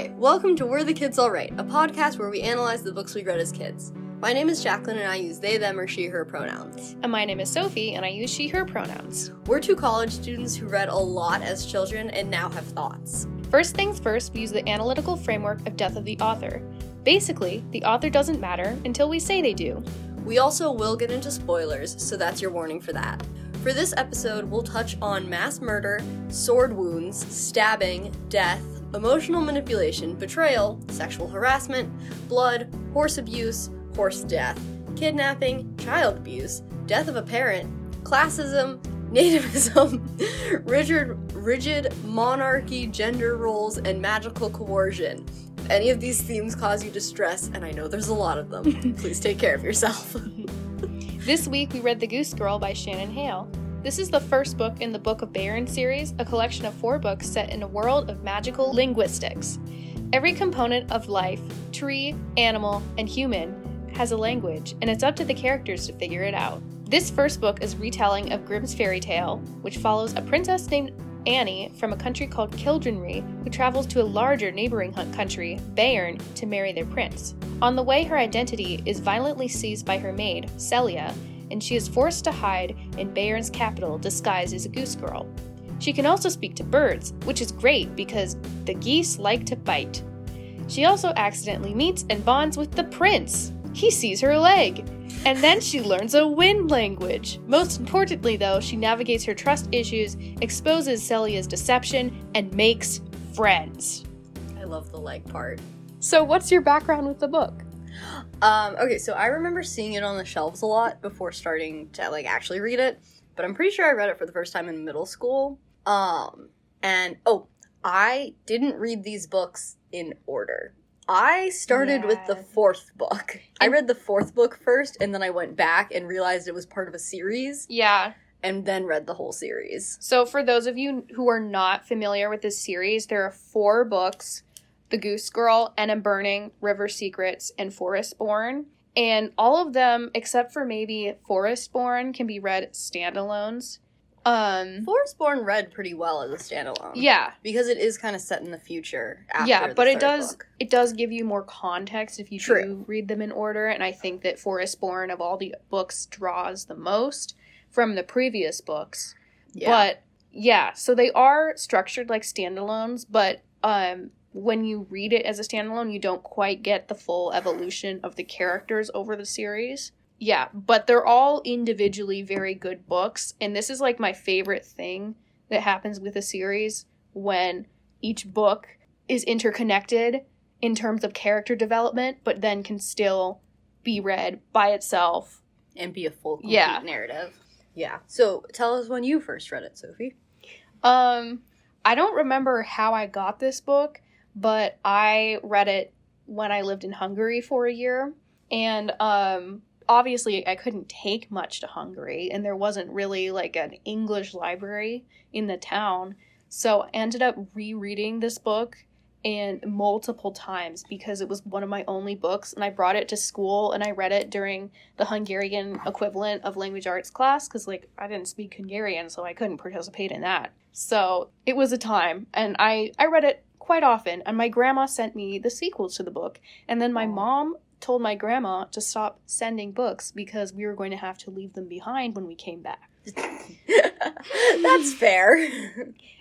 Hi, welcome to We're the Kids Alright, a podcast where we analyze the books we read as kids. My name is Jacqueline and I use they, them, or she, her pronouns. And my name is Sophie, and I use she, her pronouns. We're two college students who read a lot as children and now have thoughts. First things first, we use the analytical framework of death of the author. Basically, the author doesn't matter until we say they do. We also will get into spoilers, so that's your warning for that. For this episode, we'll touch on mass murder, sword wounds, stabbing, death, emotional manipulation, betrayal, sexual harassment, blood, horse abuse, horse death, kidnapping, child abuse, death of a parent, classism, nativism, rigid, rigid monarchy, gender roles, and magical coercion. If any of these themes cause you distress, and I know there's a lot of them, please take care of yourself. This week, we read The Goose Girl by Shannon Hale. This is the first book in the Book of Bayern series, a collection of four books set in a world of magical linguistics. Every component of life, tree, animal, and human, has a language, and it's up to the characters to figure it out. This first book is retelling of Grimm's fairy tale, which follows a princess named Annie from a country called Kildenree, who travels to a larger neighboring hunt country, Bayern, to marry their prince. On the way, her identity is violently seized by her maid, Selia, and she is forced to hide in Bayern's capital disguised as a goose girl. She can also speak to birds, which is great because the geese like to bite. She also accidentally meets and bonds with the prince. He sees her leg. And then she learns a wind language. Most importantly, though, she navigates her trust issues, exposes Selia's deception, and makes friends. I love the leg part. So, what's your background with the book? Um, okay, so I remember seeing it on the shelves a lot before starting to like actually read it, but I'm pretty sure I read it for the first time in middle school. Um, and oh, I didn't read these books in order. I started with the fourth book. I read the fourth book first, and then I went back and realized it was part of a series, Yeah. and then read the whole series. So, for those of you who are not familiar with this series, there are four books The Goose Girl, Enna Burning, River Secrets, and Forestborn. And all of them, except for maybe Forestborn, can be read standalones. Um, Forestborn read pretty well as a standalone. yeah, because it is kind of set in the future. After yeah, the but it does book. it does give you more context if you True. do read them in order. And I think that Forestborn of all the books draws the most from the previous books. Yeah. But yeah, so they are structured like standalones, but um when you read it as a standalone, you don't quite get the full evolution of the characters over the series. Yeah, but they're all individually very good books, and this is like my favorite thing that happens with a series when each book is interconnected in terms of character development, but then can still be read by itself. and be a full complete Yeah. narrative. Yeah. So tell us when you first read it, Sophie. Um, I don't remember how I got this book, but I read it when I lived in Hungary for a year. And um, obviously, I couldn't take much to Hungary, and there wasn't really like an English library in the town. So I ended up rereading this book and multiple times because it was one of my only books and I brought it to school and I read it during the Hungarian equivalent of language arts class cuz like I didn't speak Hungarian so I couldn't participate in that. So, it was a time and I I read it quite often and my grandma sent me the sequel to the book and then my Aw. mom told my grandma to stop sending books because we were going to have to leave them behind when we came back. That's fair.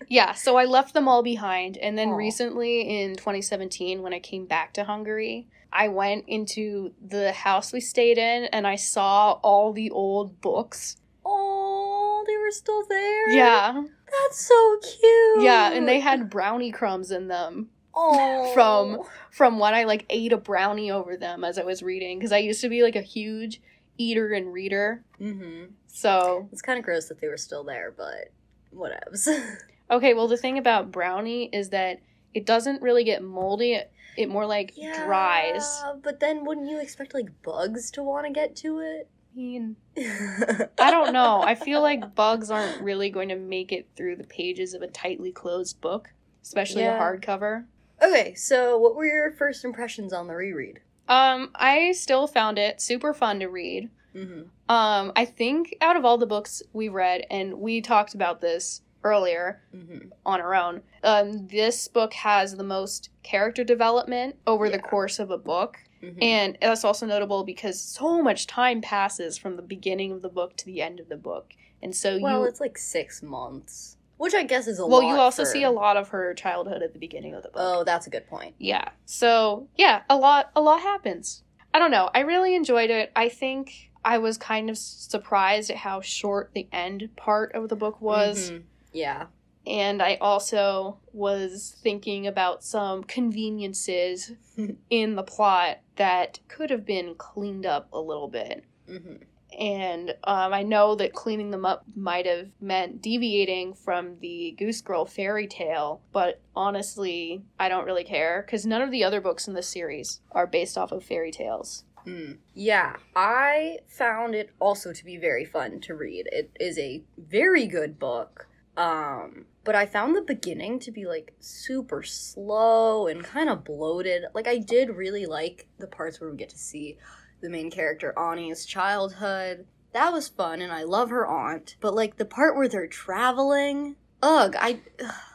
Yeah, so I left them all behind. And then Aw. recently in 2017, when I came back to Hungary, I went into the house we stayed in and I saw all the old books. oh, they were still there. Yeah. That's so cute. Yeah, and they had brownie crumbs in them oh. from from when I like ate a brownie over them as I was reading because I used to be like a huge eater and reader. Mm-hmm. So, It's kind of gross that they were still there, but whatevs. okay, well the thing about brownie is that it doesn't really get moldy. It, it more like dries. But then wouldn't you expect like bugs to want to get to it? I mean, I don't know. I feel like bugs aren't really going to make it through the pages of a tightly closed book, especially Yeah. a hardcover. Okay, so what were your first impressions on the reread? Um, I still found it super fun to read. Mm-hmm. Um, I think out of all the books we read, and we talked about this earlier Mm-hmm. on our own. Um, this book has the most character development over the course of a book. Mm-hmm. And that's also notable because so much time passes from the beginning of the book to the end of the book. And so you well, you it's like six months, which I guess is a well, you also for- see a lot of her childhood at the beginning of the book. Oh, that's a good point. Yeah. So, yeah, a lot a lot happens. I don't know. I really enjoyed it. I think I was kind of surprised at how short the end part of the book was. Mhm. Yeah. And I also was thinking about some conveniences in the plot that could have been cleaned up a little bit. hmm And um, I know that cleaning them up might have meant deviating from the Goose Girl fairy tale, but honestly, I don't really care because none of the other books in this series are based off of fairy tales. Mm. Yeah, I found it also to be very fun to read. It is a very good book. Um, but I found the beginning to be like super slow and kind of bloated. Like I did really like the parts where we get to see the main character Ani's childhood. That was fun and I love her aunt. But like the part where they're traveling, ugh, I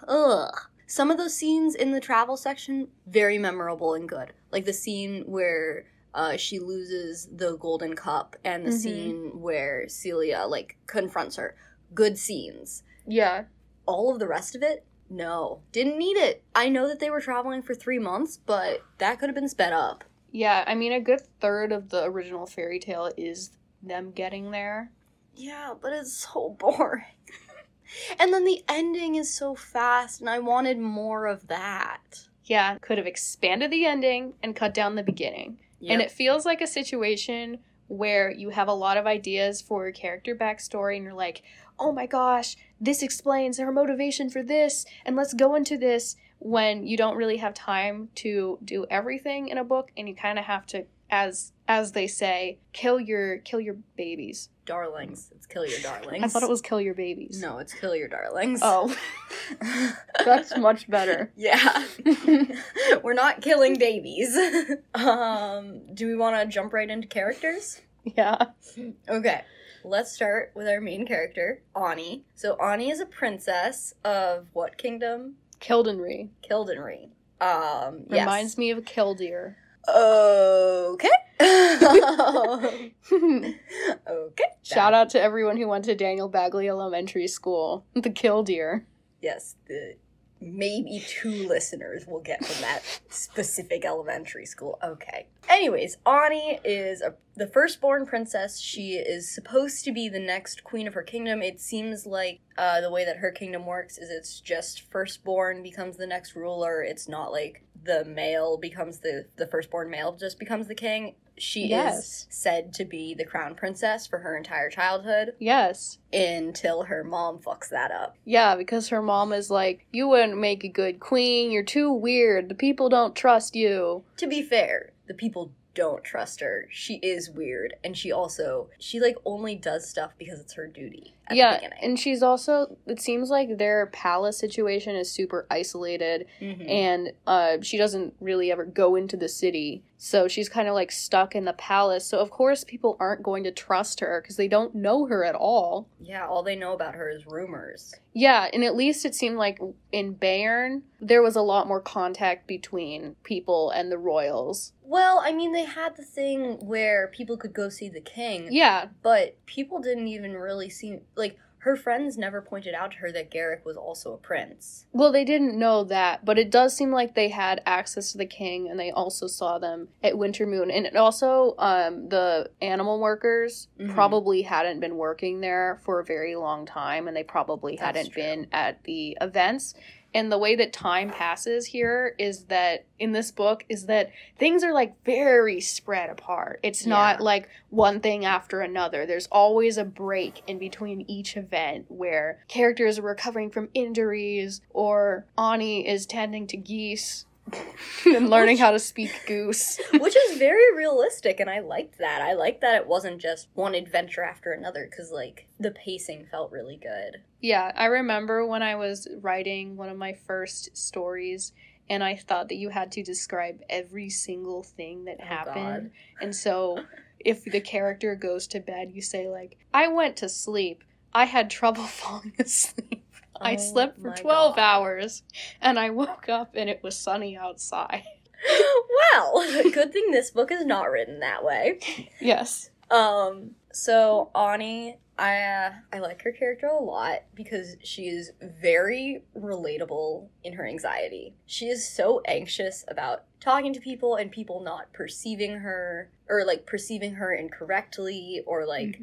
ugh. Some of those scenes in the travel section very memorable and good. Like the scene where uh, she loses the golden cup and the Mhm. scene where Selia like confronts her. Good scenes. Yeah. All of the rest of it, no, didn't need it. I know that they were traveling for three months, but that could have been sped up. Yeah, I mean, a good third of the original fairy tale is them getting there. Yeah, but it's so boring. and then the ending is so fast, and I wanted more of that. Yeah, could have expanded the ending and cut down the beginning. And it feels like a situation where you have a lot of ideas for your character backstory and you're like, oh my gosh, this explains her motivation for this, and let's go into this when you don't really have time to do everything in a book and you kind of have to as as they say, kill your kill your babies. darlings. It's kill your darlings. I thought it was kill your babies. no, it's kill your darlings. Oh, that's much better. yeah. We're not killing babies. um, do we want to jump right into characters? yeah. Okay. Let's start with our main character, Ani. So Ani is a princess of what kingdom? Kildenree. Kildenree. Um, yes. Reminds me of Killdeer. Okay. okay. Shout out to everyone who went to Daniel Bagley Elementary School. The Killdeer. Yes, the maybe two listeners will get from that specific elementary school. Okay. Anyways, Ani is a, the firstborn princess. She is supposed to be the next queen of her kingdom. It seems like uh, the way that her kingdom works is it's just firstborn becomes the next ruler. It's not like the male becomes the the firstborn male just becomes the king. She is said to be the crown princess for her entire childhood Yes. until her mom fucks that up. Yeah, because her mom is like, You wouldn't make a good queen. You're too weird. The people don't trust you. to be fair, the people don't trust her. She is weird, and she also she like only does stuff because it's her duty. Yeah, and she's also, it seems like their palace situation is super isolated, Mhm. and uh, she doesn't really ever go into the city. So she's kind of like stuck in the palace. So, of course, people aren't going to trust her because they don't know her at all. yeah, all they know about her is rumors. Yeah, and at least it seemed like in Bayern, there was a lot more contact between people and the royals. Well, I mean, they had the thing where people could go see the king, Yeah, but people didn't even really seem like her friends never pointed out to her that Geric was also a prince. well, they didn't know that, but it does seem like they had access to the king, and they also saw them at Wintermoon. And it also, um, the animal workers Mhm. probably hadn't been working there for a very long time, and they probably That's hadn't true. been at the events. And the way that time passes here is that in this book is that things are like very spread apart. It's not Yeah. like one thing after another. There's always a break in between each event where characters are recovering from injuries or Ani is tending to geese and learning Which- how to speak goose. Which is very realistic, and I liked that. I liked that it wasn't just one adventure after another, because, like, the pacing felt really good. Yeah, I remember when I was writing one of my first stories and I thought that you had to describe every single thing that Oh, happened. And so if the character goes to bed, you say like, "I went to sleep. I had trouble falling asleep." I Oh slept for 12 God. hours and I woke up and it was sunny outside. well, good thing this book is not written that way. Yes. Um, so Ani, I uh, I like her character a lot because she is very relatable in her anxiety. She is so anxious about talking to people and people not perceiving her or like perceiving her incorrectly or like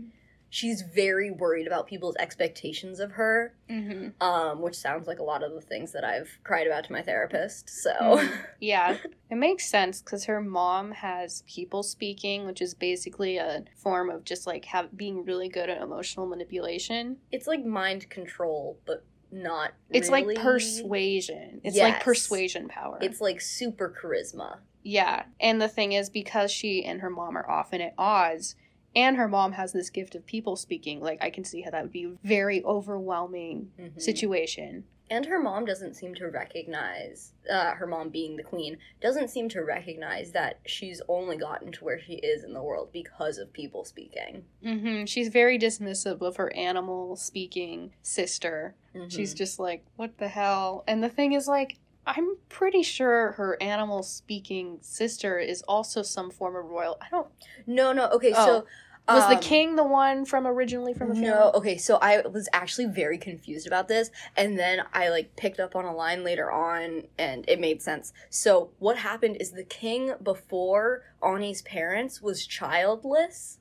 she's very worried about people's expectations of her. Mm-hmm. Um, which sounds like a lot of the things that I've cried about to my therapist. So Mhm. Yeah, it makes sense because her mom has people speaking, which is basically a form of just like have being really good at emotional manipulation. it's like mind control, but not. It's really. like persuasion. It's like persuasion power. It's like super charisma. yeah, and the thing is because she and her mom are often at odds. And her mom has this gift of people speaking. Like, I can see how that would be a very overwhelming Mhm. situation. And her mom doesn't seem to recognize, uh, her mom being the queen, doesn't seem to recognize that she's only gotten to where she is in the world because of people speaking. hmm She's very dismissive of her animal speaking sister. She's Mhm. just like, what the hell? And the thing is, like, I'm pretty sure her animal speaking sister is also some form of royal. I don't. no, no. Okay, Oh. so Was the um, king the one from originally from the family? No, okay, so I was actually very confused about this, and then I like picked up on a line later on, and it made sense. So what happened is the king before Ani's parents was childless,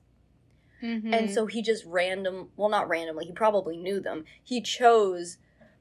Mhm. and so he just random, well, not randomly, he probably knew them. He chose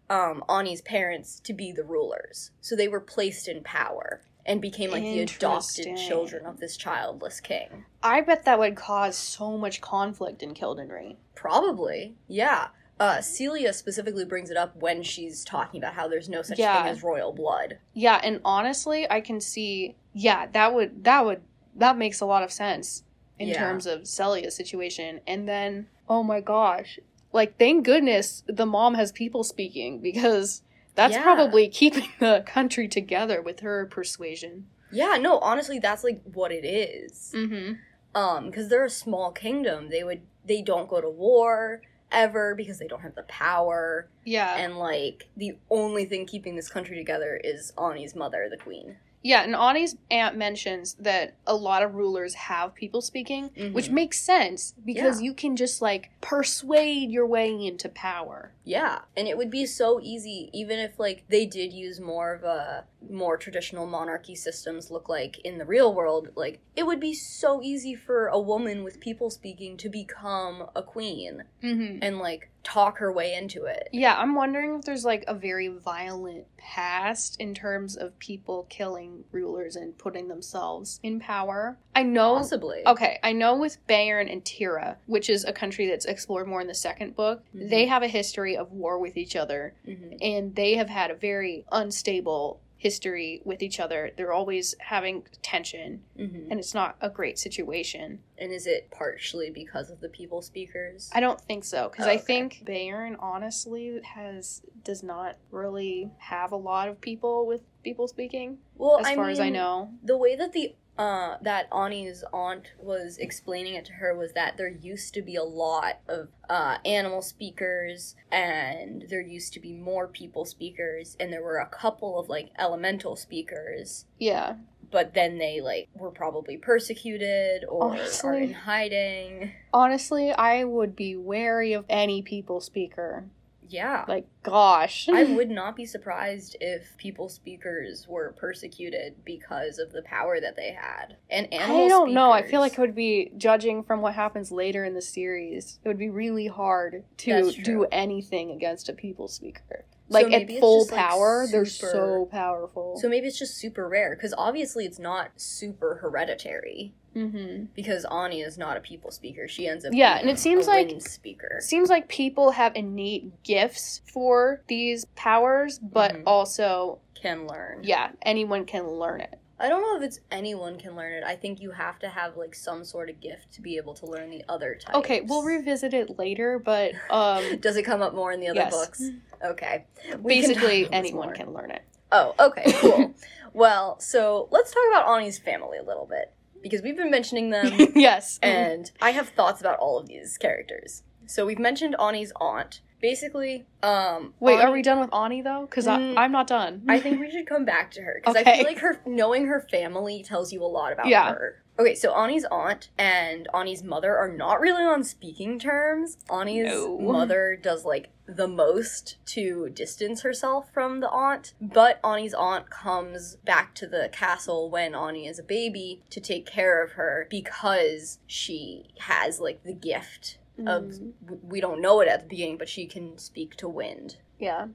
um, Ani's parents to be the rulers, so they were placed in power and became like the adopted children of this childless king. I bet that would cause so much conflict in Kildenree. Probably, yeah. Uh, Selia specifically brings it up when she's talking about how there's no such Yeah. thing as royal blood. Yeah, and honestly, I can see. Yeah, that would that would that makes a lot of sense in Yeah. terms of Selia's situation. And then, oh my gosh, like thank goodness the mom has people speaking because that's Yeah. probably keeping the country together with her persuasion. Yeah, no, honestly, that's like what it is. Mm-hmm. Um, because they're a small kingdom, they would they don't go to war ever because they don't have the power, Yeah, and like the only thing keeping this country together is Ani's mother, the queen. Yeah. And Ani's aunt mentions that a lot of rulers have people speaking, which Mhm. makes sense because Yeah. you can just like persuade your way into power. Yeah, and it would be so easy, even if like they did use more of a more traditional monarchy systems look like in the real world. Like it would be so easy for a woman with people speaking to become a queen Mm-hmm. and like talk her way into it. Yeah, I'm wondering if there's like a very violent past in terms of people killing rulers and putting themselves in power. I know. Possibly. Okay, I know with Bayern and Tira, which is a country that's explored more in the second book, Mhm. they have a history of war with each other, Mhm. and they have had a very unstable history with each other. They're always having tension, Mhm. and it's not a great situation. And is it partially because of the people speakers? I don't think so because Oh, I think Bayern honestly has does not really have a lot of people with people speaking well, as far as I know. the way that the uh that Ani's aunt was explaining it to her was that there used to be a lot of uh animal speakers and there used to be more people speakers and there were a couple of like elemental speakers. Yeah, but then they like were probably persecuted or are in hiding. Honestly, I would be wary of any people speaker. Yeah Like, gosh, I would not be surprised if people speakers were persecuted because of the power that they had. And animal I don't know. I feel like it would be judging from what happens later in the series. It would be really hard to do anything against a people speaker. Like maybe at full just, like, power, they're so powerful. So maybe it's just super rare because obviously it's not super hereditary mm-hmm. because Ani is not a people speaker. She ends up Yeah, and it seems like- speaker. seems like people have innate gifts for these powers, but Mhm. also, Can learn. yeah, anyone can learn it. I don't know if it's anyone can learn it. I think you have to have like some sort of gift to be able to learn the other types. Okay, we'll revisit it later, but um, Does it come up more in the other Yes. books? Okay. We basically this anyone can learn it. Oh, okay, cool. well, so let's talk about Ani's family a little bit because we've been mentioning them, yes, and I have thoughts about all of these characters. So we've mentioned Ani's aunt, Basically, um Wait, are we done with Ani though? Because Mm. I'm not done. I think we should come back to her because I feel like her knowing her family tells you a lot about Yeah. her. Okay, so Ani's aunt and Ani's mother are not really on speaking terms. Ani's No. mother does like the most to distance herself from the aunt, but Ani's aunt comes back to the castle when Ani is a baby to take care of her because she has like the gift of Mm, w- we don't know it at the beginning, but she can speak to wind. yeah.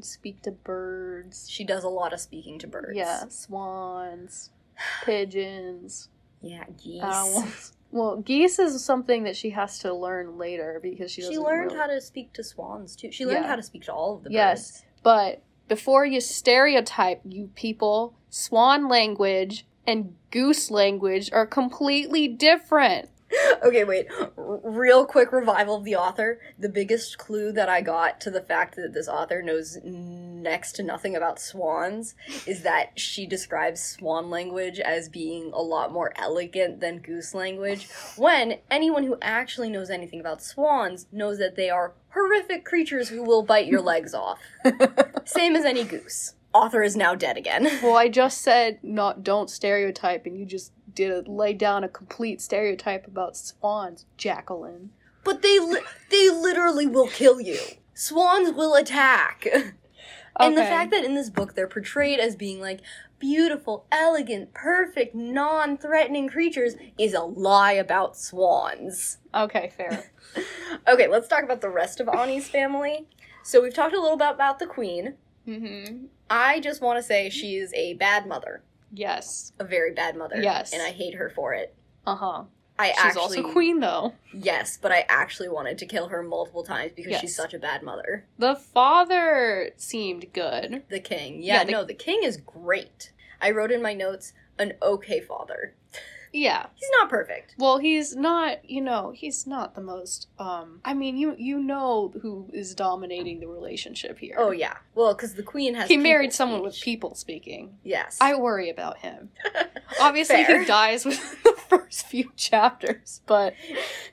Speak to birds. She does a lot of speaking to birds. Yeah, swans, pigeons, Yeah, uh, geese. owls. Well, geese is something that she has to learn later because she She, learned really- how to speak to swans too. She learned Yeah. how to speak to all of the Yes. birds. But before you stereotype you people, swan language and goose language are completely different. okay, wait. R- real quick revival of the author. The biggest clue that I got to the fact that this author knows next to nothing about swans is that she describes swan language as being a lot more elegant than goose language. When anyone who actually knows anything about swans knows that they are horrific creatures who will bite your legs off. Same as any goose. Author is now dead again. Well, I just said not don't stereotype, and you just did a, lay down a complete stereotype about swans, Jacqueline. But they li- they literally will kill you. Swans will attack. And the fact that in this book they're portrayed as being like beautiful, elegant, perfect, non-threatening creatures is a lie about swans. Okay, fair. Okay, let's talk about the rest of Ani's family. So we've talked a little bit about the queen. mm-hmm. I just want to say she is a bad mother, Yes. a very bad mother. Yes. and I hate her for it. Uh huh. I She's actually also queen, though. Yes, but I actually wanted to kill her multiple times because Yes. she's such a bad mother. The father seemed good. The king. Yeah, Yeah, the- no, the king is great. I wrote in my notes an okay father. Yeah. He's not perfect. Well, he's not, you know, he's not the most um I mean, you you know who is dominating the relationship here. Oh yeah. Well, because the queen has He married someone with people speaking. Yes. I worry about him. Obviously Fair. he dies within the first few chapters, but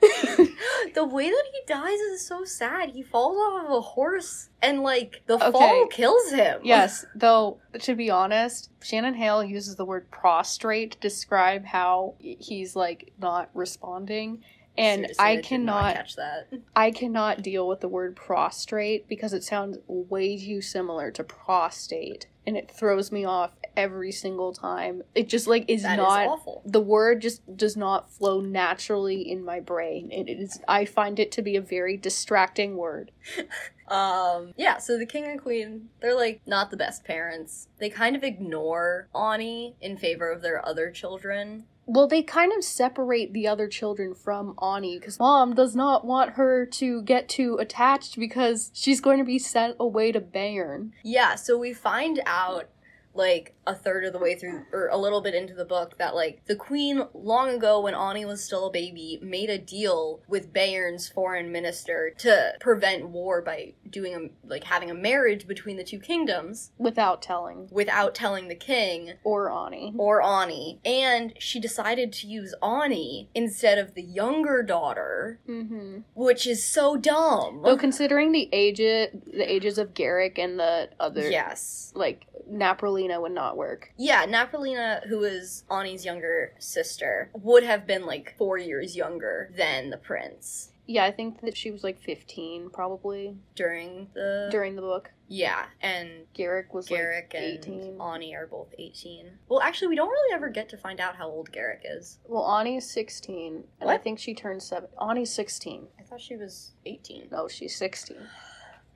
the way that he dies is so sad. He falls off of a horse and like the Okay. fall kills him. yes, though to be honest, Shannon Hale uses the word prostrate to describe how he's like not responding. And Seriously, I cannot catch that. I cannot deal with the word prostrate because it sounds way too similar to prostate and it throws me off every single time. It just like is That is not awful. the word just does not flow naturally in my brain. It is I find it to be a very distracting word. Um, yeah, so the king and queen, they're like not the best parents. They kind of ignore Ani in favor of their other children. Well, they kind of separate the other children from Ani because mom does not want her to get too attached because she's going to be sent away to Bayern. Yeah, so we find out like a third of the way through or a little bit into the book that like the queen long ago when Ani was still a baby made a deal with Bayern's foreign minister to prevent war by doing a like having a marriage between the two kingdoms without telling without telling the king or Ani. or Ani. And she decided to use Ani instead of the younger daughter, Mm-hmm. which is so dumb. Though considering the age the ages of Geric and the other yes. like Napolina would not work. Yeah, Napolina, who is Ani's younger sister, would have been like four years younger than the prince Yeah, I think that she was like 15 probably during the during the book. yeah, and Geric was Geric like and 18. Ani are both eighteen. Well, actually, we don't really ever get to find out how old Geric is. Well, Ani's 16 and I think she turned 7. Ani's 16. I thought she was eighteen. No, she's 16.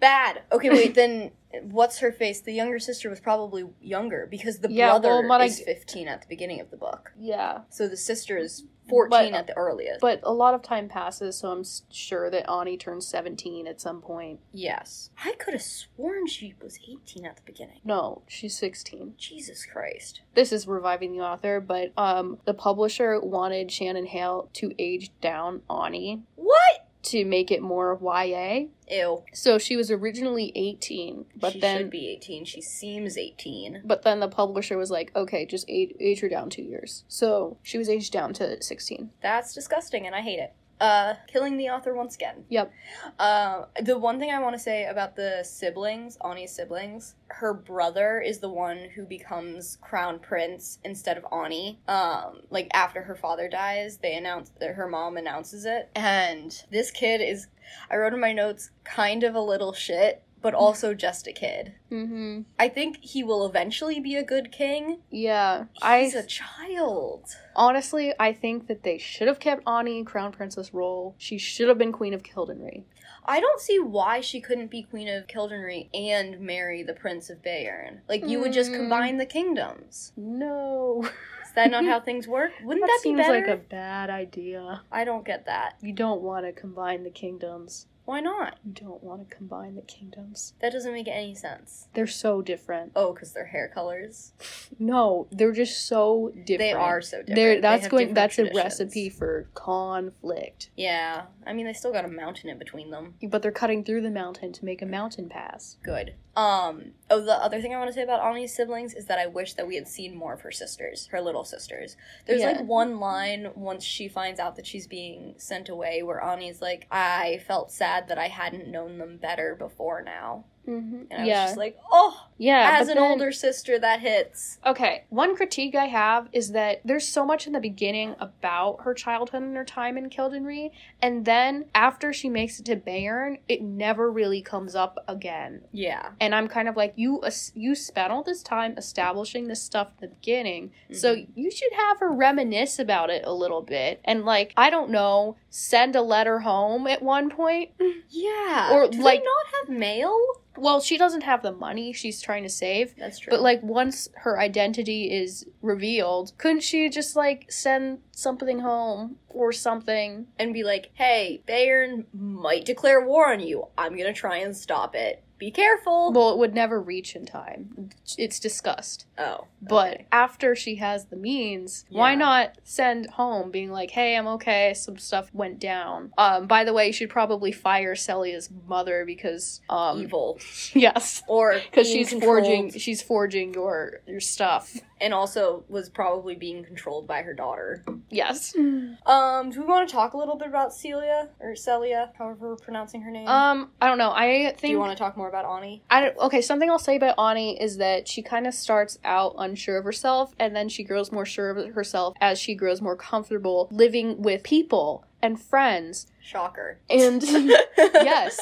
Bad. Okay, wait. then what's her face? The younger sister was probably younger because the Yeah, brother well, is fifteen at the beginning of the book. Yeah. So the sister is fourteen But- at the earliest. But a lot of time passes, so I'm sure that Ani turns 17 at some point. yes, I could have sworn she was eighteen at the beginning. No, she's 16. Jesus Christ. This is reviving the author, but um the publisher wanted Shannon Hale to age down Ani What? To make it more YA. Ew. So she was originally 18, but she then should be eighteen. She seems eighteen. but then the publisher was like, "Okay, just age, age her down 2 years." So she was aged down to 16. That's disgusting, and I hate it. Uh, killing the author once again. Yep. Uh, the one thing I want to say about the siblings, Ani's siblings, her brother is the one who becomes crown prince instead of Ani. Um, like after her father dies, they announce that her mom announces it, and this kid is. I wrote in my notes, kind of a little shit, but also just a kid. Mm-hmm. I think he will eventually be a good king. Yeah. He's I a child. honestly I think that they should have kept Ani in Crown Princess role. She should have been Queen of Kildenree. I don't see why she couldn't be Queen of Kildenree and marry the Prince of Bayern. Like, you would just Mm. combine the kingdoms. No. Is that not how things work? Wouldn't that, be seems better? like a bad idea. I don't get that. You don't want to combine the kingdoms. Why not? You don't want to combine the kingdoms. That doesn't make any sense. They're so different. Oh, because their hair colors. No, they're just so different. They are so different. They're, that's have going. That's traditions. a recipe for conflict. Yeah. I mean, they still got a mountain in between them. But they're cutting through the mountain to make a mountain pass. Good. Um. Oh, the other thing I want to say about Ani's siblings is that I wish that we had seen more of her sisters, her little sisters. There's Yeah. like one line once she finds out that she's being sent away, where Ani's like, "I felt sad that I hadn't known them better before now," Mm-hmm. and I was Yeah, just like, "Oh, yeah. as an then- older sister, that hits." Okay, one critique I have is that there's so much in the beginning about her childhood and her time in Kildenree, and then after she makes it to Bayern, it never really comes up again. Yeah. And I'm kind of like, you you spent all this time establishing this stuff in the beginning, so Mm-hmm. you should have her reminisce about it a little bit, and like, I don't know, send a letter home at one point. Yeah. Or, Do like- not have mail? Well, she doesn't have the money she's trying to save. That's true. But like once her identity is revealed, couldn't she just like send something home or something? and be like, "Hey, Bayern might declare war on you. I'm gonna try and stop it. Be careful." Well, it would never reach in time. It's discussed. oh, But okay. after she has the means, why not send home being like, "Hey, I'm okay. Some stuff went down." Um by the way, you should probably fire Selia's mother because um evil yes, or because she's controlled, forging she's forging your your stuff. And also was probably being controlled by her daughter. Yes. Um, do we want to talk a little bit about Celia or Celia, however we're pronouncing her name? Um, I don't know. I think do you want to talk more about Ani? I don't, okay, something I'll say about Ani is that she kind of starts out unsure of herself and then she grows more sure of herself as she grows more comfortable living with people and friends Shocker. and yes,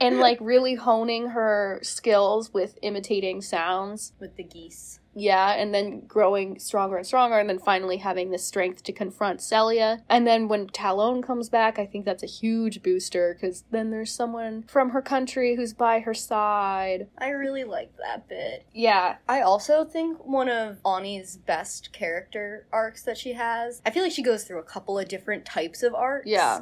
and like really honing her skills with imitating sounds. With the geese. Yeah, and then growing stronger and stronger, and then finally having the strength to confront Selia. And then when Talone comes back, I think that's a huge booster because then there's someone from her country who's by her side. I really like that bit. Yeah, I also think one of Ani's best character arcs that she has. I feel like she goes through a couple of different types of arcs. Yeah.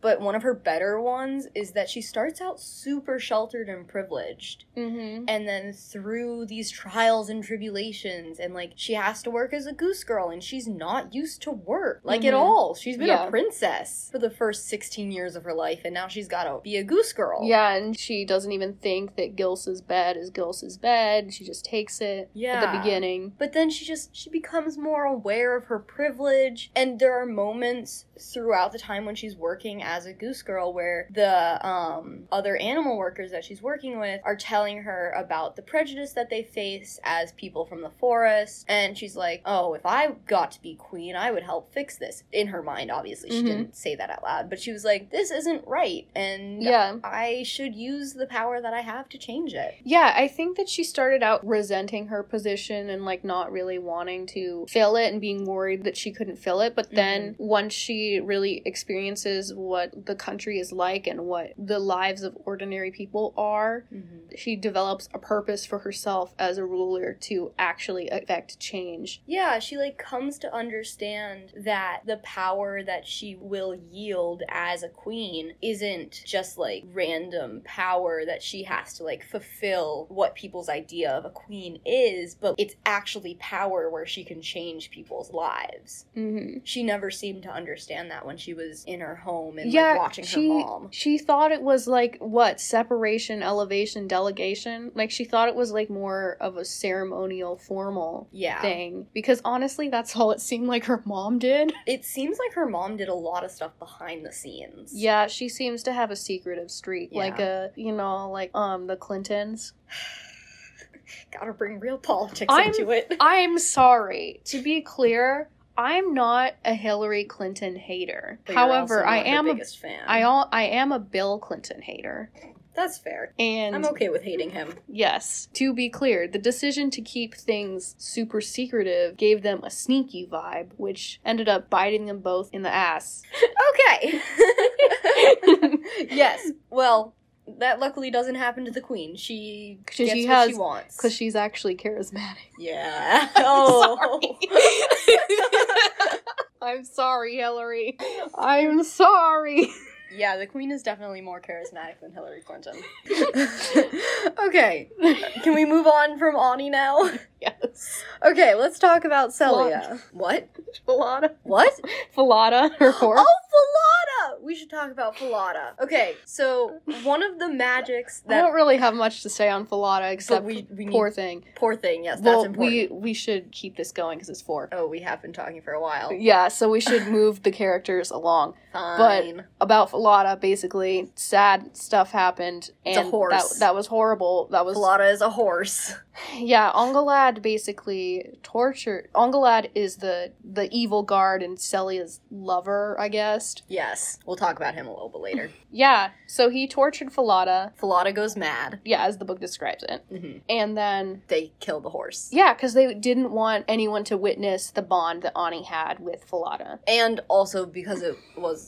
But one of her better ones is that she starts out super sheltered and privileged. Mm-hmm. And then through these trials and tribulations, and like she has to work as a goose girl, and she's not used to work like at Mhm. all. She's been Yeah. a princess for the first 16 years of her life, and now she's got to be a goose girl. Yeah, and she doesn't even think that Gilsa's bed is Gilsa's bed. She just takes it at Yeah. the beginning. But then she just she becomes more aware of her privilege and there are moments throughout the time when she's working as a goose girl where the um other animal workers that she's working with are telling her about the prejudice that they face as people from the forest and she's like, "Oh, if I got to be queen, I would help fix this." In her mind, obviously, she Mhm. didn't say that out loud, but she was like, "This isn't right and Yeah. I should use the power that I have to change it." Yeah, I think that she started out resenting her position and like not really wanting to fill it and being worried that she couldn't fill it. But then once she really experiences what the country is like and what the lives of ordinary people are, she develops a purpose for herself as a ruler to actually affect change. Yeah, she like comes to understand that the power that she will yield as a queen isn't just like random power that she has to like fulfill what people's idea of a queen is, but it's actually power where she can change people's lives. Mm-hmm. She never seemed to understand that when she was in her home and and yeah, like, watching she her mom. she thought it was like what separation, elevation, delegation. Like she thought it was like more of a ceremonial, formal Yeah. thing. Because honestly, that's all it seemed like her mom did. It seems like her mom did a lot of stuff behind the scenes. Yeah, she seems to have a secretive streak, Yeah. like a you know, like um the Clintons. Gotta bring real politics I'm- into it. I'm sorry. To be clear, I'm not a Hillary Clinton hater. But However, I am a biggest fan. I all I am a Bill Clinton hater. That's fair. And I'm okay with hating him. yes, to be clear, the decision to keep things super secretive gave them a sneaky vibe, which ended up biting them both in the ass. Okay. yes. Well, that luckily doesn't happen to the queen. She gets she what has- she wants. Because she's actually charismatic. yeah. Oh. I'm sorry, Hillary. I'm sorry. yeah, the queen is definitely more charismatic than Hillary Clinton. okay. Can we move on from Ani now? yes. Okay, let's talk about Selia. What? Falada. What? Falada, her horse. Oh, Falada! We should talk about Falada. Okay, so one of the magics I that don't really have much to say on Falada except we- we need- poor thing. poor thing, yes, that's Well, important. we we should keep this going because it's four. Oh, we have been talking for a while. Yeah, so we should move the characters along. Fine. About Falada, basically, sad stuff happened, It's a and horse. that that was horrible. That was Falada is a horse. yeah. Ungolad basically tortured. Ungolad is the the evil guard and Selia's lover, I guess. Yes, we'll talk about him a little bit later. Yeah, so he tortured Falada. Falada goes mad. Yeah, as the book describes it, hmm and then They kill the horse. Yeah, because they didn't want anyone to witness the bond that Ani had with Falada. And also because it was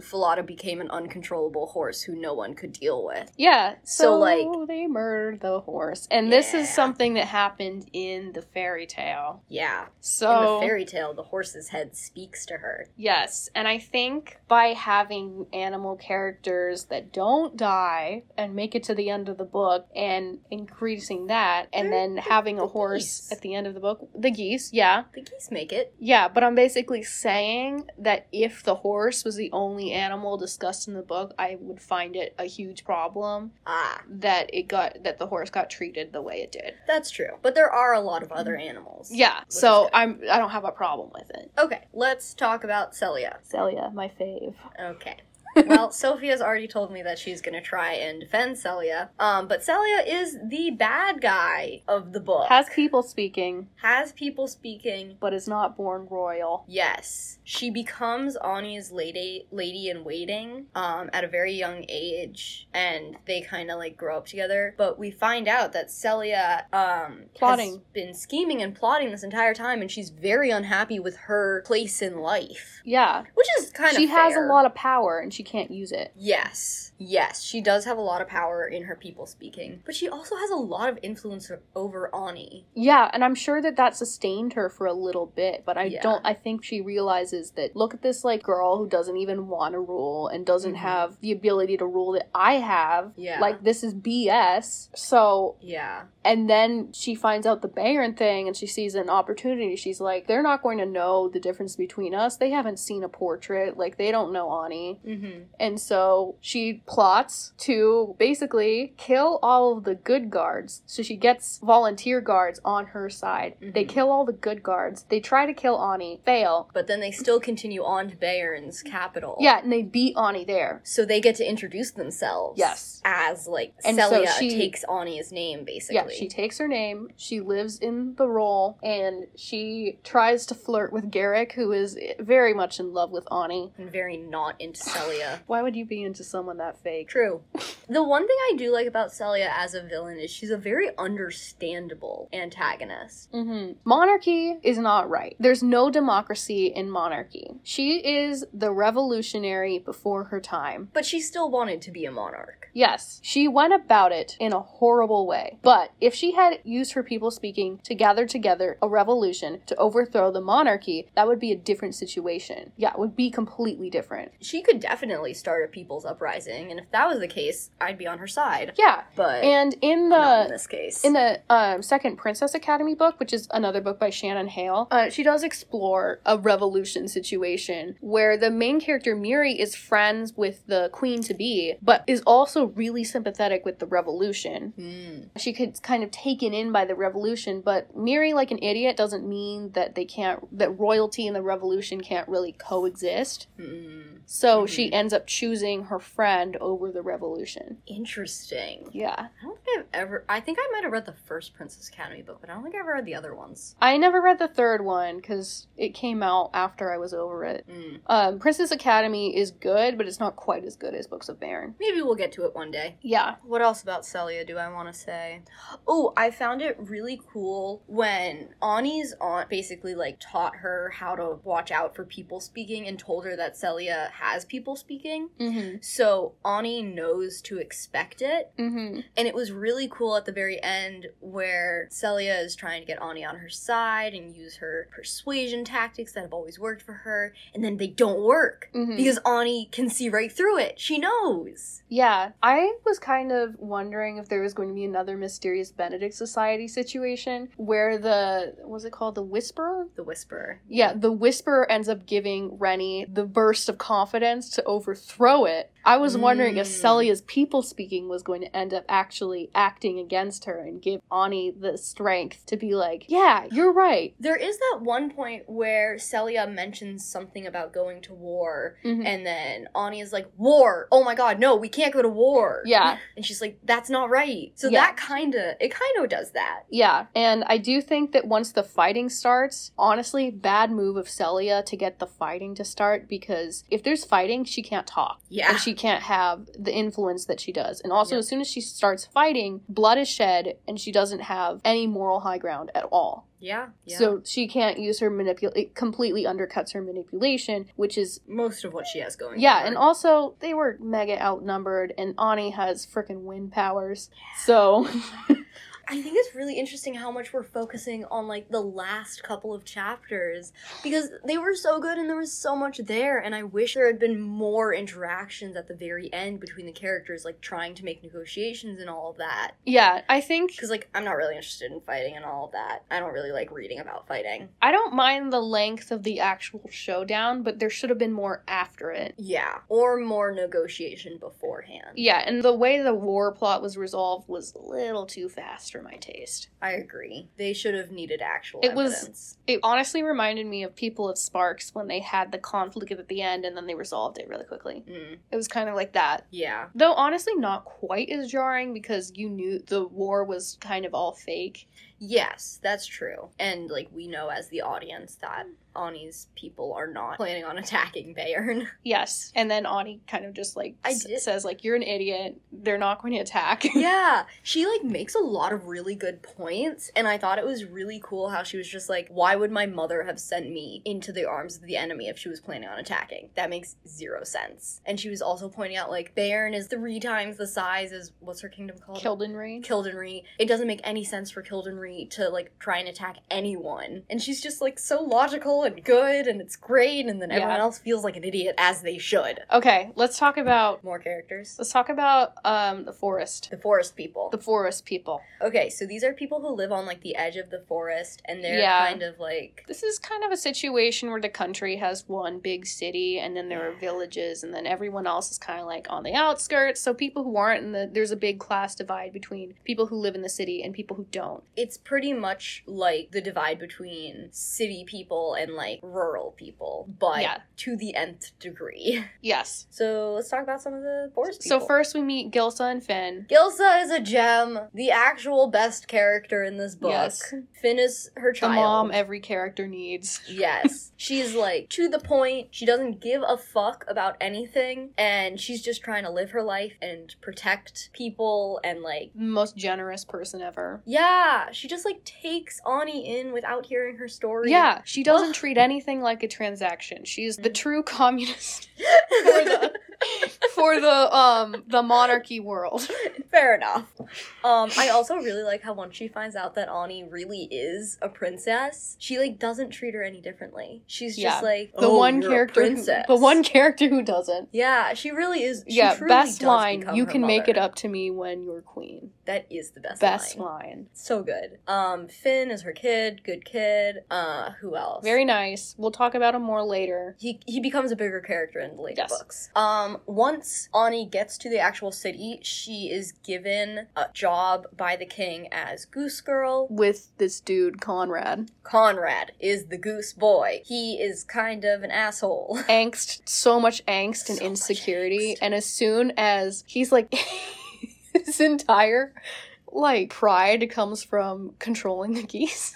Falada became an uncontrollable horse who no one could deal with. Yeah, So, so, like- they murdered the horse, and this is something that happened in the fairy tale. Yeah. So In the fairy tale, the horse's head speaks to her. yes, and I think by having animal characters that don't die and make it to the end of the book, and increasing that, and then having a horse geese. at the end of the book, the geese, yeah, The geese make it. Yeah, but I'm basically saying that if the horse was the only animal discussed in the book, I would find it a huge problem Ah, that it got that the horse got treated the way it did. that's true. But there are a lot of other animals. Yeah, so. I'm I don't have a problem with it. Okay, let's talk about Selia. Selia, my fave. Okay. Well, Sophia's already told me that she's gonna try and defend Selia. Um, but Selia is the bad guy of the book. Has people speaking, Has people speaking. but is not born royal. Yes, she becomes Ani's lady lady in waiting um, at a very young age, and they kind of like grow up together. But we find out that Selia um, has Plotting. been scheming and plotting this entire time, and she's very unhappy with her place in life, Yeah. which is kind she of She has a lot of power and she can't use it. Yes, yes, she does have a lot of power in her people speaking, but she also has a lot of influence over Ani. Yeah, and I'm sure that that sustained her for a little bit, but I Yeah. don't. I think she realizes that look at this like girl who doesn't even want to rule and doesn't Mhm. have the ability to rule that I have. Yeah. Like this is BS. So, Yeah, and then she finds out the Bayern thing and she sees an opportunity. She's like, they're not going to know the difference between us. They haven't seen a portrait. Like they don't know Ani. mm-hmm. And so she plots to basically kill all of the good guards. So she gets volunteer guards on her side. They Mhm. kill all the good guards. They try to kill Ani, fail. but then they still continue on to Bayern's capital. Yeah, and they beat Ani there. So they get to introduce themselves. Yes. As like And so Selia she- takes Ani's name basically. Yeah, she takes her name, she lives in the role, and she tries to flirt with Geric, who is very much in love with Ani. and very not into Selia. Why would you be into someone that fake? True. The one thing I do like about Selia as a villain is she's a very understandable antagonist. hmm Monarchy is not right. There's no democracy in monarchy. She is the revolutionary before her time. But she still wanted to be a monarch. Yes, she went about it in a horrible way. But if she had used her people speaking to gather together a revolution to overthrow the monarchy, that would be a different situation. Yeah, it would be completely different. She could definitely start a people's uprising, and if that was the case, I'd be on her side. Yeah. But And in not in the this case. in the um, second Princess Academy book, which is another book by Shannon Hale, uh, she does explore a revolution situation where the main character Miri is friends with the queen to be, but is also really sympathetic with the revolution. Hmm. She could kind of taken in by the revolution, but Miri, like an idiot, doesn't mean that they can't that royalty and the revolution can't really coexist. Hmm. So Mhm. she ends up choosing her friend over the revolution. Interesting. Yeah. I don't think I've ever. I think I might have read the first Princess Academy book, but I don't think I ever read the other ones. I never read the third one because it came out after I was over it. Mm. Um, Princess Academy is good, but it's not quite as good as Books of Bayern. Maybe we'll get to it one day. Yeah. What else about Selia do I want to say? Oh, I found it really cool when Ani's aunt basically like taught her how to watch out for people speaking and told her that Selia has people speaking. Mm-hmm. So Ani knows to expect it. Mm-hmm. And it was really cool at the very end where Selia is trying to get Ani on her side and use her persuasion tactics that have always worked for her. And then they don't work Mhm. because Ani can see right through it. She knows. Yeah, I was kind of wondering if there was going to be another mysterious Benedict Society situation where the was it called the Whisperer? The Whisperer. Yeah, the Whisperer ends up giving Reynie the burst of confidence to overthrow it. I was wondering if Mm. Selia's people speaking was going to end up actually acting against her and give Ani the strength to be like, yeah, you're right. There is that one point where Selia mentions something about going to war, Mhm. and then Ani is like, War! Oh my god, no, we can't go to war. Yeah. And she's like, That's not right. So Yeah. that kinda, it kinda does that. Yeah, and I do think that once the fighting starts, honestly, bad move of Selia to get the fighting to start because if there's fighting, she can't talk. Yeah. She can't have the influence that she does. And also, Yep. as soon as she starts fighting, blood is shed and she doesn't have any moral high ground at all. yeah. Yeah. So she can't use her manipul. It completely undercuts her manipulation, which is. most of what she has going Yeah, and also they were mega outnumbered, and Ani has freaking wind powers. So I think it's really interesting how much we're focusing on like the last couple of chapters because they were so good and there was so much there and I wish there had been more interactions at the very end between the characters like trying to make negotiations and all of that yeah, I think because like I'm not really interested in fighting and all of that. I don't really like reading about fighting. I don't mind the length of the actual showdown, but there should have been more after it. Yeah, or more negotiation beforehand. Yeah, and the way the war plot was resolved was a little too fast for my taste. I agree. They should have needed actual It was- evidence. It honestly reminded me of People of Sparks when they had the conflict at the end and then they resolved it really quickly. Mm, It was kind of like that. yeah. Though honestly, not quite as jarring because you knew the war was kind of all fake. Yes, that's true. And like we know as the audience that Ani's people are not planning on attacking Bayern. Yes, and then Ani kind of just like I s- did- says like you're an idiot. They're not going to attack. yeah, she like makes a lot of really good points and I thought it was really cool how she was just like why would my mother have sent me into the arms of the enemy if she was planning on attacking? That makes zero sense. And she was also pointing out like Bayern is 3 times the size as what's her kingdom called? Kildenree. Kildenree. It doesn't make any sense for Kildenree to like try and attack anyone. And she's just like so logical and good and it's great and then everyone Yeah. else feels like an idiot as they should. Okay, let's talk about More characters. let's talk about um the forest. The forest people. The forest people. Okay, so these are people who live on like the edge of the forest and they're Yeah. kind of like This is kind of a situation where the country has one big city and then there are villages and then everyone else is kind of like on the outskirts. So people who aren't in the there's a big class divide between people who live in the city and people who don't. it's pretty much like the divide between city people and like rural people, but Yeah. to the nth degree. Yes. So let's talk about some of the forest people. So first we meet Gilsa and Finn. Gilsa is a gem, the actual best character in this book. Yes. Finn is her The child. mom every character needs. yes. She's like to the point. She doesn't give a fuck about anything. And she's just trying to live her life and protect people and like. Most generous person ever. Yeah, she just like takes Ani in without hearing her story. Yeah, she doesn't treat anything like a transaction. She's the Mhm. true communist the for the um the monarchy world. Fair enough. Um, I also really like how once she finds out that Ani really is a princess, she like doesn't treat her any differently. She's just Yeah. like The "Oh, one you're a character, who, the one character who doesn't. Yeah, she really is. She yeah, truly best does line. You her can make it up to me when you're queen. That is the best. Best line. line. So good. Um, Finn is her kid. Good kid. Uh, who else? Very nice. We'll talk about him more later. he he becomes a bigger character in the later Yes. books. Um, once Ani gets to the actual city, she is given a job by the king as Goose Girl. With this dude Conrad, Conrad is the Goose Boy. He is kind of an asshole. angst, so much angst and So much insecurity, angst. and as soon as he's like, his entire like pride comes from controlling the geese.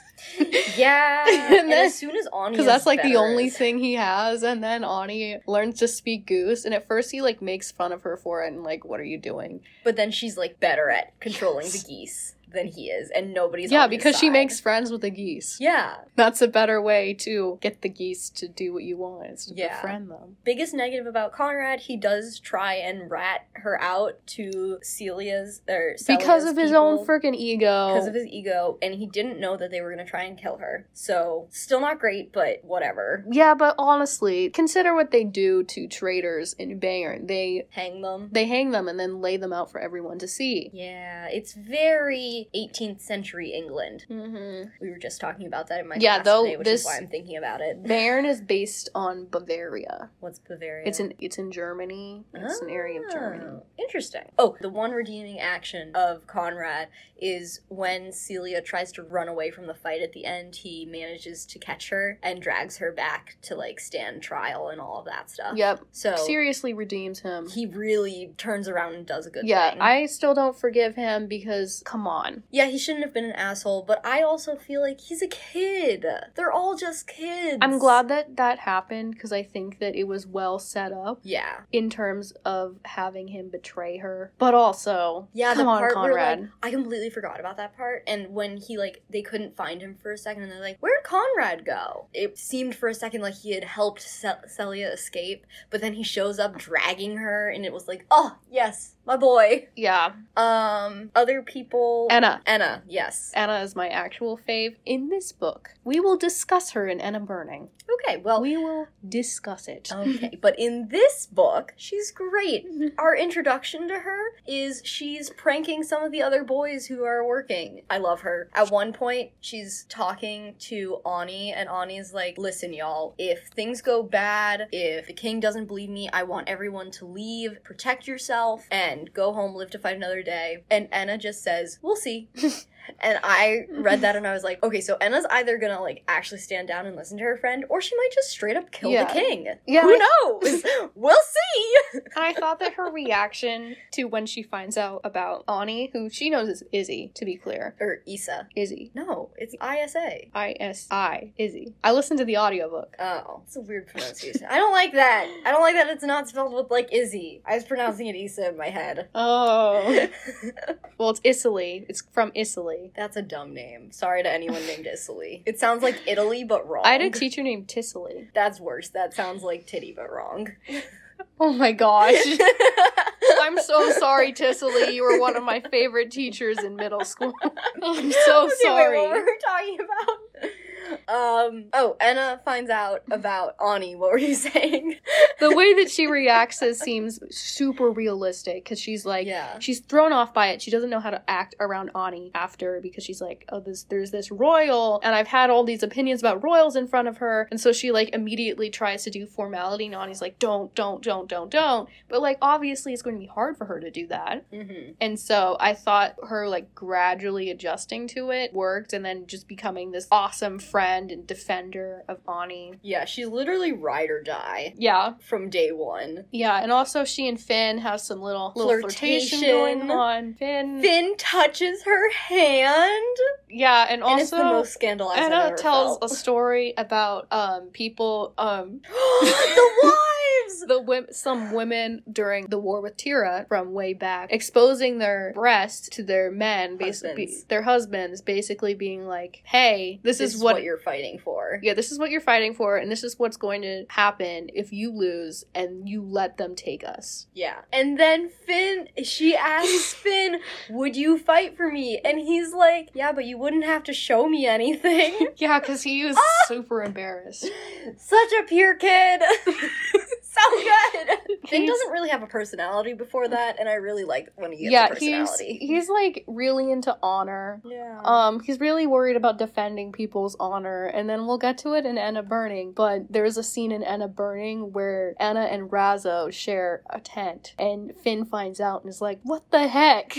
Yeah, And and, then- as soon as Ani, Because that's like the only thing he has, and then Ani learns to speak goose, and at first he like makes fun of her for it, and like, what are you doing? But then she's like better at controlling Yes. the geese than he is, and nobody's yeah, because she makes friends with the geese. yeah. That's a better way to get the geese to do what you want is to Yeah. befriend them. biggest negative about Conrad, he does try and rat her out to Selia's or Because of his own freaking ego. because of his ego, and he didn't know that they were gonna try and kill her. So still not great, but whatever. yeah, but honestly, consider what they do to traitors in Bayern. They Hang them. they hang them and then lay them out for everyone to see. Yeah, it's very 18th century England. Mm-hmm. We were just talking about that in my Yeah, class though, today, which this- is why I'm thinking about it. Bayern is based on Bavaria. What's Bavaria? It's in it's in Germany. It's an area of Germany. Oh, Interesting. Oh, the one redeeming action of Conrad is when Selia tries to run away from the fight at the end, he manages to catch her and drags her back to like stand trial and all of that stuff. Yep. So Seriously redeems him. he really turns around and does a good yeah, thing. I still don't forgive him because come on. Yeah, he shouldn't have been an asshole, but I also feel like he's a kid. They're all just kids. I'm glad that that happened because I think that it was well set up Yeah. in terms of having him betray her. But also, Yeah, come the on, part Conrad. where like I completely forgot about that part. And when he like they couldn't find him for a second, and they're like, "Where'd Conrad go?" It seemed for a second like he had helped Cel- Selia escape, but then he shows up dragging her, and it was like, "Oh yes, my boy." yeah, Um, other people. Enna. Enna, yes. Enna is my actual fave in this book. We will discuss her in Enna Burning. Okay, well, We will discuss it. okay, but in this book, she's great. Our introduction to her is she's pranking some of the other boys who are working. I love her. At one point, she's talking to Ani, and Ani's like, Listen, y'all, if things go bad, if the king doesn't believe me, I want everyone to leave, protect yourself, and go home, live to fight another day. And Enna just says, We'll see see. And I read that and I was like, okay, so Enna's either gonna like actually stand down and listen to her friend, or she might just straight up kill Yeah. the king. Yeah, Who knows? we'll see. I thought that her reaction to when she finds out about Ani, who she knows is Izzy, to be clear. Or Issa. Izzy. No, it's ISA. I S I. Izzy. I listened to the audiobook. Oh, it's a weird pronunciation. I don't like that. I don't like that it's not spelled with like Izzy. I was pronouncing it Issa in my head. Oh. well, it's Italy. It's from Italy. That's a dumb name. Sorry to anyone named Italy. It sounds like Italy, but wrong. I had a teacher named Tissily. That's worse. That sounds like titty, but wrong. Oh my gosh. I'm so sorry, Tissily. You were one of my favorite teachers in middle school. I'm so Okay, sorry. Wait, what were we talking about? Um. Oh, Enna finds out about Ani. What were you saying? the way that she reacts seems super realistic because she's like, yeah. she's thrown off by it. She doesn't know how to act around Ani after because she's like, oh, this there's this royal, and I've had all these opinions about royals in front of her, and so she like immediately tries to do formality, and Ani's like, don't, don't, don't, don't, don't. But like obviously it's going to be hard for her to do that, Mm-hmm. and so I thought her like gradually adjusting to it worked, and then just becoming this awesome friend and defender of Ani. Yeah, she's literally ride or die Yeah, from day one. yeah, and also she and Finn have some little, little flirtation. going on. Finn, Finn touches her hand, yeah, and and it's the most scandalized Enna tells felt. a story about um people um the the wom- some women during the war with Tira from way back exposing their breasts to their men, basically Husbands. their husbands, basically being like, "Hey, this, This is what." you're fighting for. yeah, this is what you're fighting for, and this is what's going to happen if you lose and you let them take us. Yeah. And then Finn, she asks Finn, Would you fight for me? And he's like, Yeah, but you wouldn't have to show me anything. Yeah, because he was ah! super embarrassed. Such a pure kid. So good. Finn doesn't really have a personality before that, and I really like when he gets yeah, a he's personality. he's like really into honor. yeah. Um, he's really worried about defending people's honor, and then we'll get to it in Enna Burning. But there's a scene in Enna Burning where Enna and Razzo share a tent, and Finn finds out and is like, "What the heck?"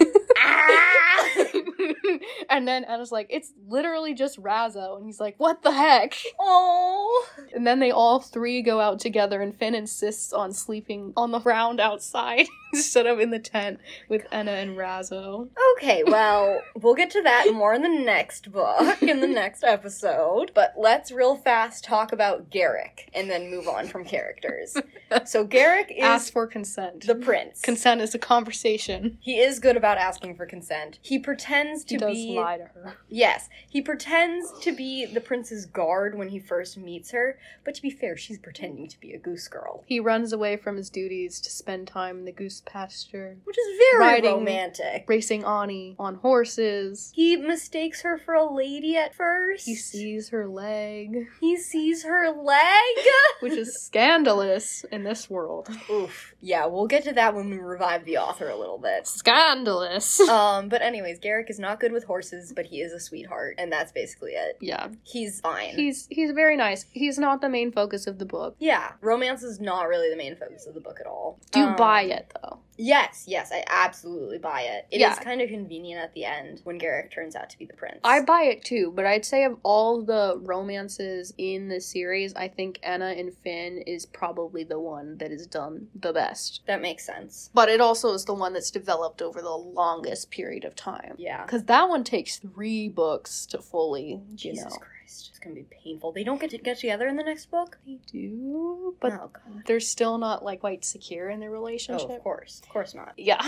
and then Enna's like, "It's literally just Razzo," and he's like, "What the heck?" Oh. And then they all three go out together, and Finn insists on sleeping on the ground outside instead of in the tent with Enna and Razzo. Okay, well, we'll get to that more in the next book, in the next episode. But let's real fast talk about Geric and then move on from characters. So, Geric is Ask for consent. the prince. Consent is a conversation. he is good about asking for consent. He pretends to He does be. lie to her. Yes, he pretends to be the prince's guard when he first meets her, but to be fair, she's pretending to be a goose girl. He runs away from his duties to spend time in the goose pasture, Which is very Riding- romantic. racing Ani on horses. He mistakes her for a lady at first. He sees her leg, He sees her leg. which is scandalous in this world. Oof. Yeah, we'll get to that when we revive the author a little bit. Scandalous. Um, but anyways, Geric is not good with horses, but he is a sweetheart, and that's basically it. yeah, He's fine. he's he's very nice. He's not the main focus of the book. yeah, romance is not really the main focus of the book at all. Do you Um, buy it though? Yes, yes, I absolutely buy it. It is Yeah. kind of convenient at the end when Geric turns out to be the prince. I buy it too, but I'd say of all the romances in the series, I think Enna and Finn is probably the one that is done the best. that makes sense. But it also is the one that's developed over the longest period of time. Yeah. Because that one takes three books to fully, you Jesus know. Christ, it's just gonna be painful. They don't get to get together in the next book. They do, but oh they're still not like quite secure in their Oh, relationship. of course, of course not. Yeah.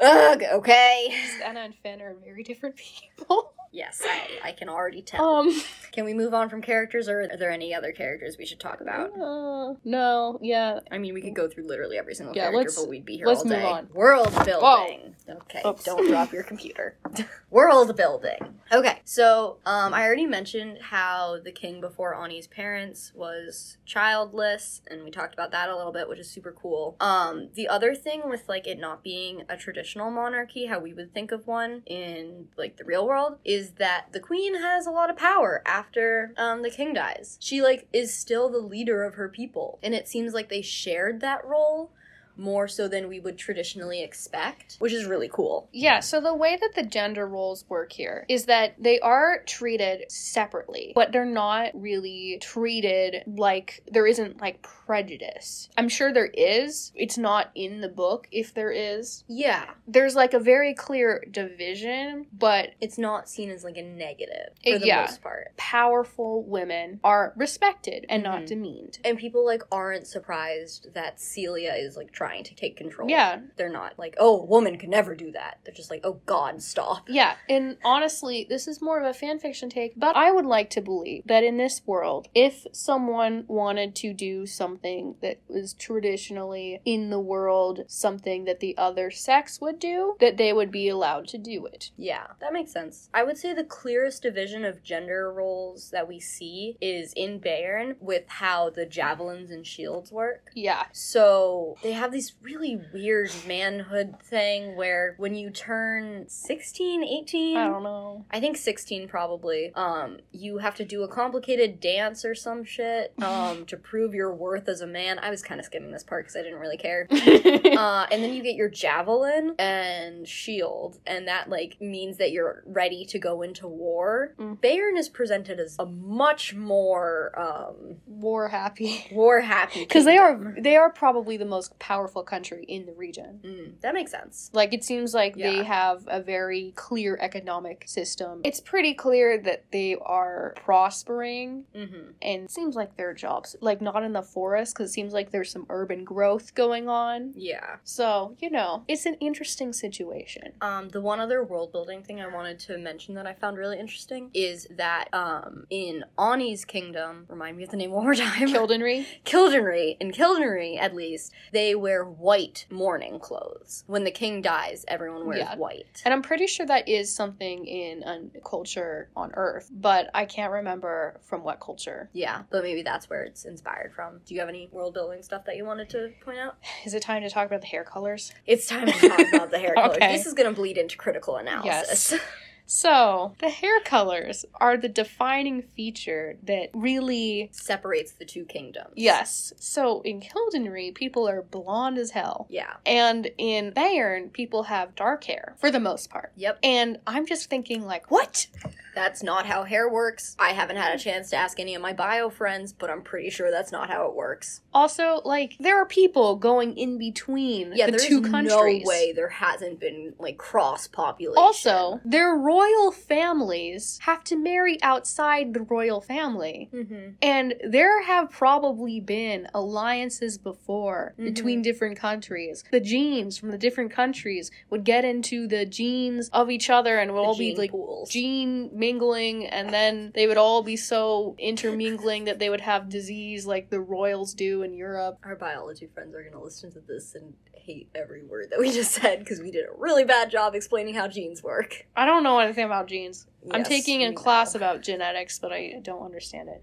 Ugh. Okay. Enna and Finn are very different people. Yes, I, I can already tell. Um, Can we move on from characters, or are there any other characters we should talk about? uh, no, yeah. I mean, we could go through literally every single Yeah, character, but we'd be here let's all move on. World building. Okay, Oops. don't drop your computer. World building. Okay, so um, I already mentioned how the king before Ani's parents was childless, and we talked about that a little bit, which is super cool. Um, the other thing with like it not being a traditional monarchy, how we would think of one in like the real world, is that the queen has a lot of power after um, the king dies. She like is still the leader of her people, and it seems like they shared that role more so than we would traditionally expect, which is really cool. Yeah, so the way that the gender roles work here is that they are treated separately, but they're not really treated like there isn't like prejudice. I'm sure there is. It's not in the book if there is. Yeah, There's like a very clear division, but it's not seen as like a negative for Uh, the yeah. most part. powerful women are respected and not Mhm. demeaned. And people like aren't surprised that Selia is like trying to take control. Yeah, They're not like, oh, a woman could never do that. They're just like, oh God, stop. Yeah, and honestly, this is more of a fan fiction take, but I would like to believe that in this world, if someone wanted to do something that was traditionally in the world something that the other sex would do, that they would be allowed to do it. Yeah, that makes sense. I would say the clearest division of gender roles that we see is in Bayern with how the javelins and shields work. Yeah. So they have this really weird manhood thing where when you turn 16, 18, I don't know. I think 16 probably. Um, you have to do a complicated dance or some shit um, to prove your worth as a man. I was kind of skimming this part because I didn't really care. Uh, and then you get your javelin and shield, and that like means that you're ready to go into war. Mm. Bayern is presented as a much more um, War happy. war happy Because they are they are probably the most powerful powerful country in the region. Mm, that makes sense. Like it seems like they have a very clear economic system. It's pretty clear that they are prospering Mm-hmm. and it seems like their jobs like not in the forest because it seems like there's some urban growth going on. Yeah. So, you know, it's an interesting situation. Um, the one other world building thing I wanted to mention that I found really interesting is that um, in Ani's kingdom, remind me of the name one more time. Kildenree? Kildenree, in Kildenree at least, they wear white mourning clothes. When the king dies, everyone wears Yeah. white. And I'm pretty sure that is something in a culture on Earth, but I can't remember from what culture. Yeah, but maybe that's where it's inspired from. Do you have any world building stuff that you wanted to point out? Is it time to talk about the hair colors? It's time to talk about the hair colors. Okay. This is going to bleed into critical analysis. So, the hair colors are the defining feature that really. Separates the two kingdoms. Yes. So, in Kildenree, people are blonde as hell. Yeah. And in Bayern, people have dark hair, for the most part. Yep. And I'm just thinking, like, what? That's not how hair works. I haven't had a chance to ask any of my bio friends, but I'm pretty sure that's not how it works. Also, like, there are people going in between Yeah, the two countries. no way there hasn't been like cross population. Also, their royal families have to marry outside the royal family. mm-hmm. And there have probably been alliances before Mhm. between different countries. The genes from the different countries would get into the genes of each other and would all be like pools. gene mingling, and then they would all be so intermingling that they would have disease like the royals do in Europe. Our biology friends are going to listen to this and hate every word that we just said because we did a really bad job explaining how genes work. I don't know anything about genes. I'm taking a class know. about genetics, but I don't understand it.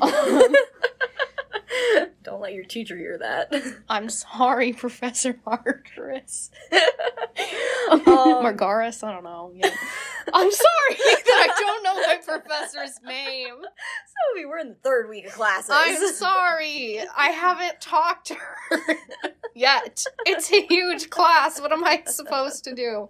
Don't let your teacher hear that. I'm sorry, Professor Margaris. Um, Margaris? I don't know. Yeah. I'm sorry that I don't know my professor's name. Sophie, we're in the third week of classes. I'm sorry. I haven't talked to her yet. It's a huge class. What am I supposed to do?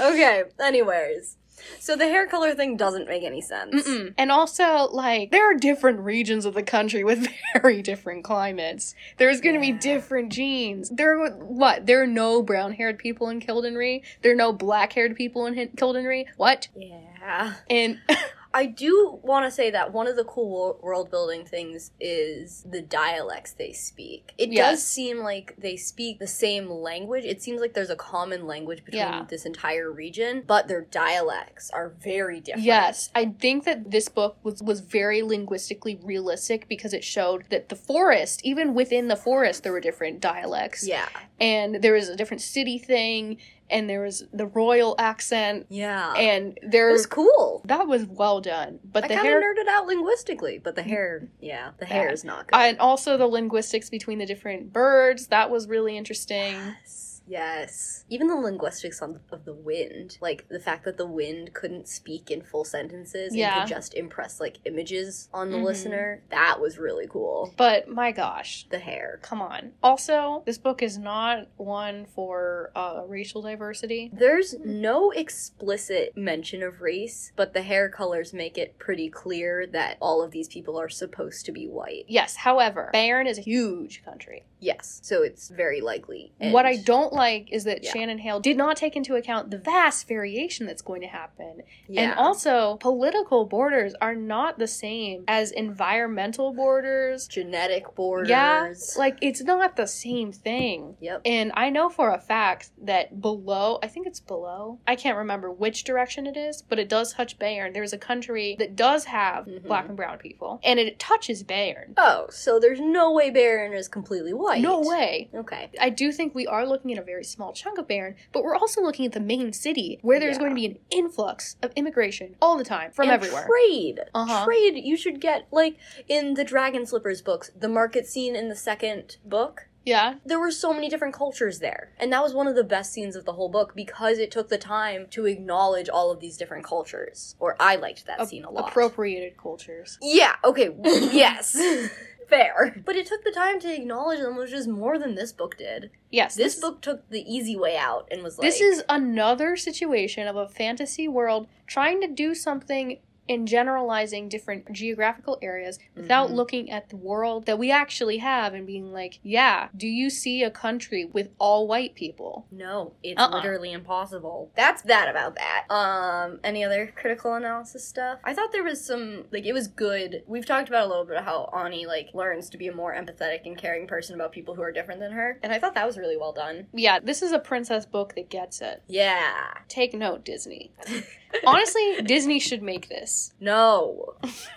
okay, anyways. So the hair color thing doesn't make any sense. Mm-mm. And also, like, there are different regions of the country with very different climates. There's going to Yeah. be different genes. There are, what? There are no brown haired people in Kildenree? There are no black haired people in Kildenree? What? Yeah. And I do want to say that one of the cool world building things is the dialects they speak. It Yes. does seem like they speak the same language. It seems like there's a common language between Yeah. this entire region, but their dialects are very different. Yes, I think that this book was was very linguistically realistic because it showed that the forest, even within the forest, there were different dialects, Yeah. and there was a different city thing, and there was the royal accent, Yeah. and it there was cool. that was well done. But I the kind of hair, nerded out linguistically, but the hair, yeah, the hair is not good. and also the linguistics between the different birds, that was really interesting. Yes. Yes. Even the linguistics on, of the wind, like the fact that the wind couldn't speak in full sentences Yeah. and could just impress like images on the Mhm. listener, that was really cool. But my gosh, The hair. come on. Also, this book is not one for uh, racial diversity. There's no explicit mention of race, but the hair colors make it pretty clear that all of these people are supposed to be white. Yes, however, Bayern is a huge country. Yes, so it's very likely. what I And- don't like is that Yeah. Shannon Hale did not take into account the vast variation that's going to happen. yeah. And also, political borders are not the same as environmental borders. genetic borders. Yeah, like it's not the same thing. Yep. And I know for a fact that below, I think it's below, I can't remember which direction it is, but it does touch Bayern. There's a country that does have Mhm. black and brown people, and it touches Bayern. Oh, so there's no way Bayern is completely white. No way. Okay. I do think we are looking at a very small chunk of Bayern, but we're also looking at the main city where there's Yeah. going to be an influx of immigration all the time from and everywhere. Trade. Uh-huh. Trade. You should get like in the Dragon Slippers books, the market scene in the second book. yeah. There were so many different cultures there. And that was one of the best scenes of the whole book because it took the time to acknowledge all of these different cultures. Or I liked that A- scene a lot. appropriated cultures. yeah, okay. yes. Fair. But it took the time to acknowledge them, which is more than this book did. Yes. This book took the easy way out and was like This is another situation of a fantasy world trying to do something and generalizing different geographical areas without Mhm. looking at the world that we actually have and being like, yeah, do you see a country with all white people? No, it's Uh-uh. literally impossible. That's that about that. Um, any other critical analysis stuff? I thought there was some like it was good. We've talked about a little bit how Ani like learns to be a more empathetic and caring person about people who are different than her, and I thought that was really well done. Yeah, this is a princess book that gets it. Yeah. Take note, Disney. Honestly, Disney should make this. No.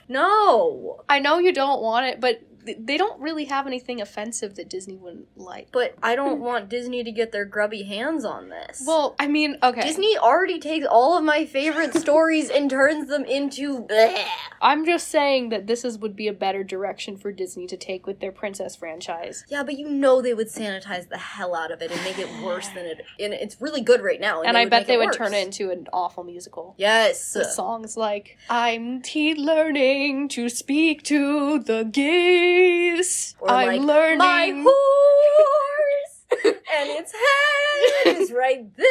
no. I know you don't want it, but they don't really have anything offensive that Disney wouldn't like. But I don't hmm. want Disney to get their grubby hands on this. Well, I mean, okay. Disney already takes all of my favorite stories and turns them into bleh. I'm just saying that this is would be a better direction for Disney to take with their princess franchise. Yeah, but you know they would sanitize the hell out of it and make it worse than it. And it's really good right now. And, I bet they would worse. turn it into an awful musical. Yes. The songs like I'm te- learning to speak to the geese. Or I'm like, learning My horse and its head is right there.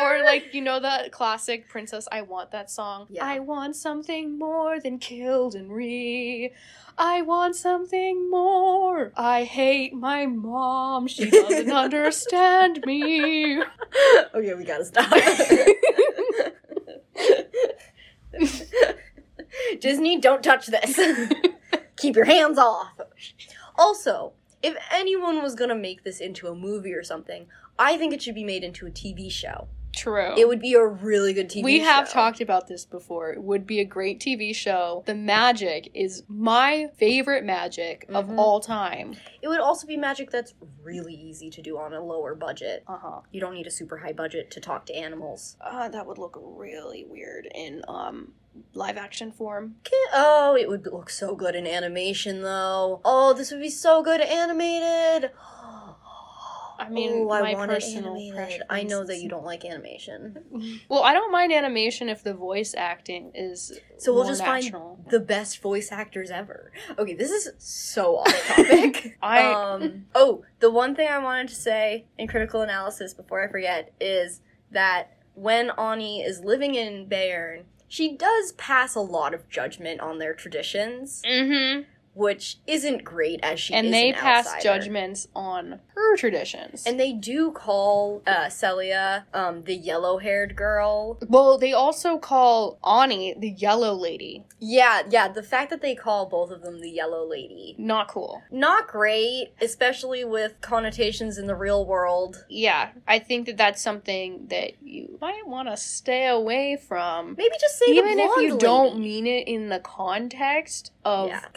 Or like you know that classic Princess I Want that song. Yeah. I want something more than Kildare. I want something more. I hate my mom. She doesn't understand me. okay, we gotta stop. Disney, don't touch this. Keep your hands off. Also, if anyone was gonna make this into a movie or something, I think it should be made into a TV show. True. It would be a really good TV we show. have talked about this before. It would be a great TV show. The magic is my favorite magic of Mhm. all time. It would also be magic that's really easy to do on a lower budget. Uh huh. You don't need a super high budget to talk to animals. Uh, that would look really weird in um live action form. Ki- Oh, it would look so good in animation though. Oh, this would be so good animated. I mean, Ooh, I my want it personal animated. I know that you don't like animation. Well, I don't mind animation if the voice acting is So we'll just natural. find the best voice actors ever. Okay, this is so off topic. I- um oh, the one thing I wanted to say in critical analysis before I forget is that when Ani is living in Bayern, she does pass a lot of judgment on their traditions, Mm-hmm. Which isn't great as she And they an pass outsider. judgments on her traditions. And they do call uh, Selia um, the yellow-haired girl. well, they also call Ani the Yellow Lady. Yeah, yeah. The fact that they call both of them the yellow lady, Not cool. not great, especially with connotations in the real world. Yeah, I think that that's something that you might want to stay away from. Maybe just say Even if you blonde don't mean it in the context of Yeah, 'cause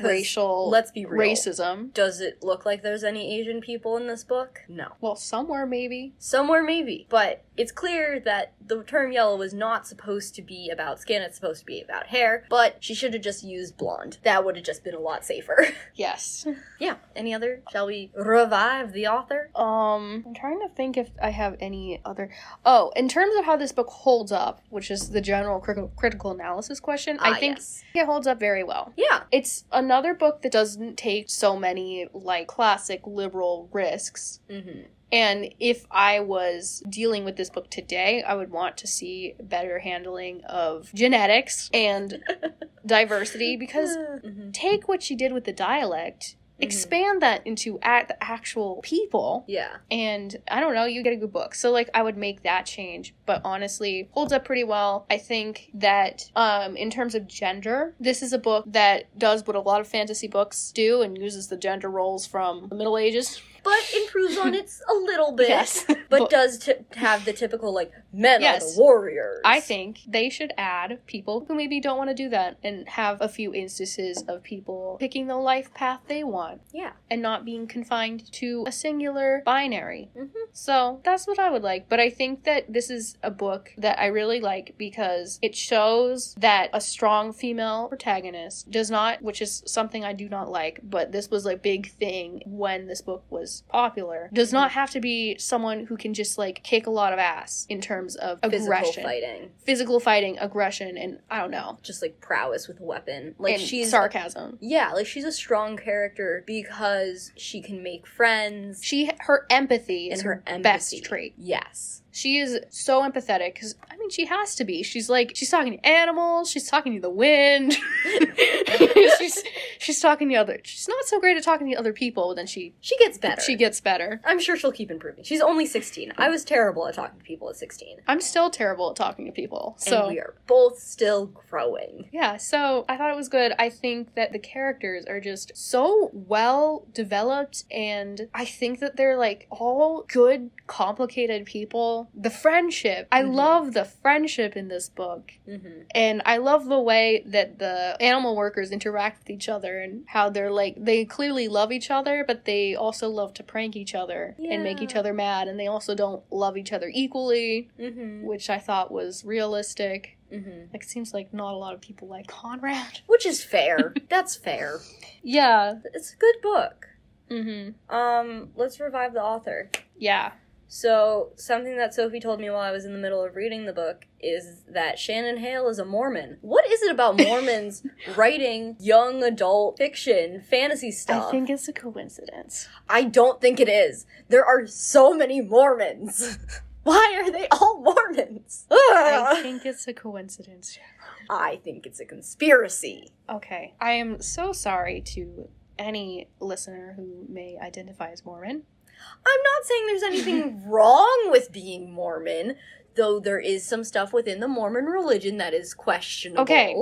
Let's be real. racism. Does it look like there's any Asian people in this book? No. Well, somewhere maybe. Somewhere maybe, but it's clear that the term yellow was not supposed to be about skin, it's supposed to be about hair, but she should have just used blonde. That would have just been a lot safer. Yes. yeah, any other? Shall we revive the author? Um, I'm trying to think if I have any other. Oh, in terms of how this book holds up, which is the general cri- critical analysis question, Ah, I think yes. it holds up very well. Yeah. It's another book that doesn't take so many like classic liberal risks. Mm-hmm. And if I was dealing with this book today, I would want to see better handling of genetics and diversity because Mhm. take what she did with the dialect, Mhm. expand that into at the actual people Yeah. and I don't know, you get a good book. So like I would make that change, but honestly, holds up pretty well. I think that um in terms of gender, this is a book that does what a lot of fantasy books do and uses the gender roles from the Middle Ages. But improves on it a little bit. Yes. But, does t- have the typical, like, men are the warriors. I think they should add people who maybe don't want to do that and have a few instances of people picking the life path they want Yeah. and not being confined to a singular binary. Mhm. So that's what I would like. But I think that this is a book that I really like because it shows that a strong female protagonist does not, which is something I do not like, but this was a big thing when this book was popular, does not have to be someone who can just like kick a lot of ass in terms of Physical aggression. fighting. Physical fighting, aggression, and I don't know. Just, like, prowess with a weapon. Like, and she's. sarcasm. Yeah, like, she's a strong character because she can make friends. She her empathy is and her her best trait. Yes. She is so empathetic because I mean she has to be. She's like she's talking to animals. She's talking to the wind. she's she's talking to other. She's not so great at talking to other people. But then she She gets better. she gets better. I'm sure she'll keep improving. She's only 16. I was terrible at talking to people at 16. I'm still terrible at talking to people. So and we are both still growing. Yeah, so I thought it was good. I think that the characters are just so well developed, and I think that they're like all good, complicated people. The friendship, I Mhm. love the friendship in this book. Mm-hmm. And I love the way that the animal workers interact with each other and how they're like, they clearly love each other, but they also love to prank each other and make each other mad, and they also don't love each other equally, Mm-hmm. which I thought was realistic. Mm-hmm. Like, it seems like not a lot of people like Conrad. Which is fair. That's fair. Yeah. It's a good book. Mm-hmm. Um, let's revive the author. Yeah. So, something that Sophie told me while I was in the middle of reading the book is that Shannon Hale is a Mormon. What is it about Mormons writing young adult fiction, fantasy stuff? I think it's a coincidence. I don't think it is. There are so many Mormons. Why are they all Mormons? I think it's a coincidence. I think it's a conspiracy. Okay. I am so sorry to any listener who may identify as Mormon. I'm not saying there's anything wrong with being Mormon, though there is some stuff within the Mormon religion that is questionable. Okay.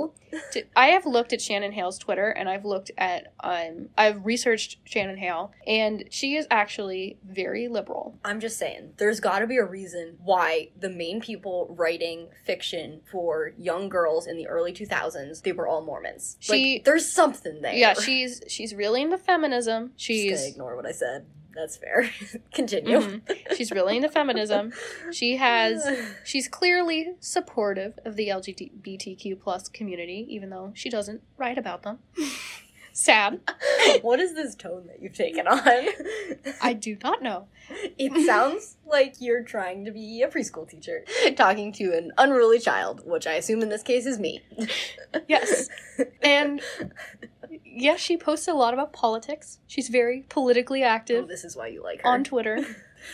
I have looked at Shannon Hale's Twitter and I've looked at um I've researched Shannon Hale and she is actually very liberal. I'm just saying, there's got to be a reason why the main people writing fiction for young girls in the early 2000s, they were all Mormons. She- like, there's something there. Yeah, she's she's really into feminism. Just She's gonna ignore what I said. That's fair. Continue. Mhm. she's really into feminism. She has She's clearly supportive of the LGBTQ plus community, even though she doesn't write about them. Sad. what is this tone that you've taken on? I do not know. It sounds like you're trying to be a preschool teacher talking to an unruly child, which I assume in this case is me. Yes. And yes, she posts a lot about politics. She's very politically Oh, active this is why you like her. on Twitter.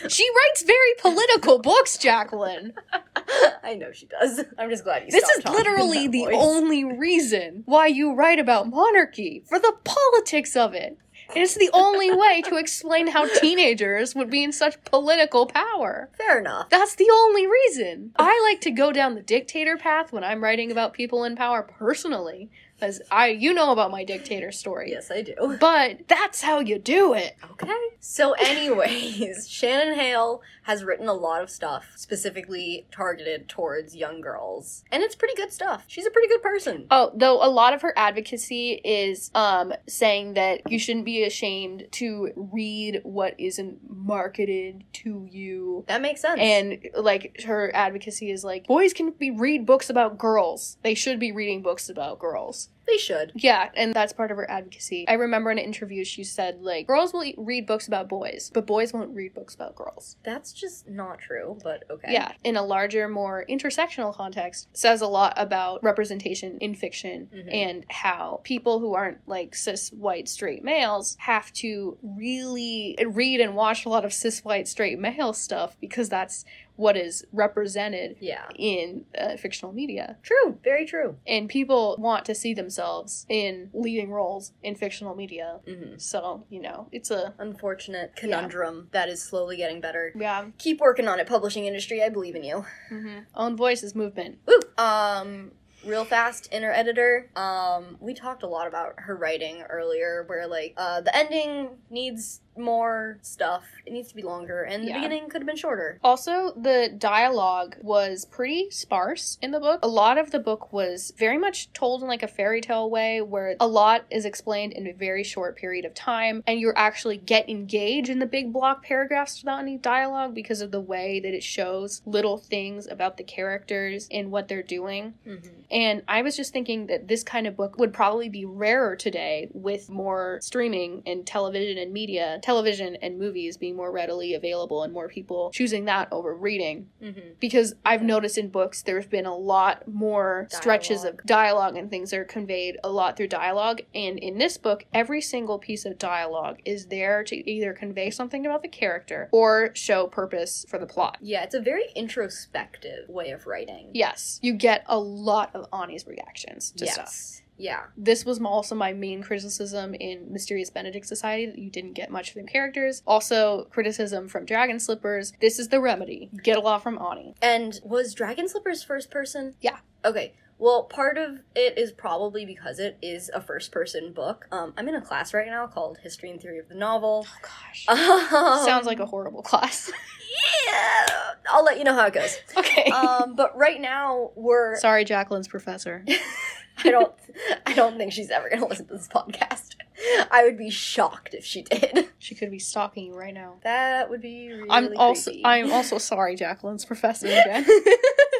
She writes very political books, Jacqueline. I know she does. I'm just glad you. This is literally the voice. only reason why you write about monarchy for the politics of it. It's the only way to explain how teenagers would be in such political power. Fair enough. That's the only reason. I like to go down the dictator path when I'm writing about people in power personally, because I you know about my dictator story. Yes, I do. But that's how you do it. Okay. So, anyways, Shannon Hale has written a lot of stuff specifically targeted towards young girls, and it's pretty good stuff. She's a pretty good person. Oh, though a lot of her advocacy is um saying that you shouldn't be ashamed to read what isn't marketed to you. That makes sense. And like her advocacy is like boys can be read books about girls. They should be reading books about girls. They should. Yeah, and that's part of her advocacy. I remember in an interview she said like girls will read books about boys, but boys won't read books about girls. That's just not true, but okay. Yeah, in a larger, more intersectional context, says a lot about representation in fiction Mhm. and how people who aren't like cis white straight males have to really read and watch a lot of cis white straight male stuff because that's what is represented Yeah. in uh, fictional media. True. Very true. And people want to see themselves in leading roles in fictional media. hmm So, you know, it's a. Unfortunate conundrum that is slowly getting better. Yeah. Keep working on it, publishing industry. I believe in you. hmm Own voices movement. Woo! Um, real fast, inner editor. Um, we talked a lot about her writing earlier, where like uh, the ending needs more stuff. It needs to be longer, and the Yeah. beginning could have been shorter. Also, the dialogue was pretty sparse in the book. A lot of the book was very much told in like a fairy tale way where a lot is explained in a very short period of time and you actually get engaged in the big block paragraphs without any dialogue because of the way that it shows little things about the characters and what they're doing. Mm-hmm. And I was just thinking that this kind of book would probably be rarer today with more streaming and television and media television and movies being more readily available and more people choosing that over reading. Mm-hmm. Because I've noticed in books there's been a lot more stretches of dialogue and things that are conveyed a lot through dialogue. And in this book, every single piece of dialogue is there to either convey something about the character or show purpose for the plot. Yeah, it's a very introspective way of writing. Yes, you get a lot of Ani's reactions to yes. stuff. Yeah. This was also my main criticism in Mysterious Benedict Society that you didn't get much from characters. Also, criticism from Dragon Slippers. This is the remedy. Get a lot from Ani. And was Dragon Slippers first person? Yeah. Okay. Well, part of it is probably because it is a first person book. Um, I'm in a class right now called History and Theory of the Novel. Oh gosh. Um, Sounds like a horrible class. Yeah. I'll let you know how it goes. okay. Um, but right now we're Sorry, Jacqueline's professor. I don't I don't think she's ever gonna listen to this podcast. I would be shocked if she did. She could be stalking you right now. That would be really I'm also creepy. I'm also sorry, Jacqueline's professor again.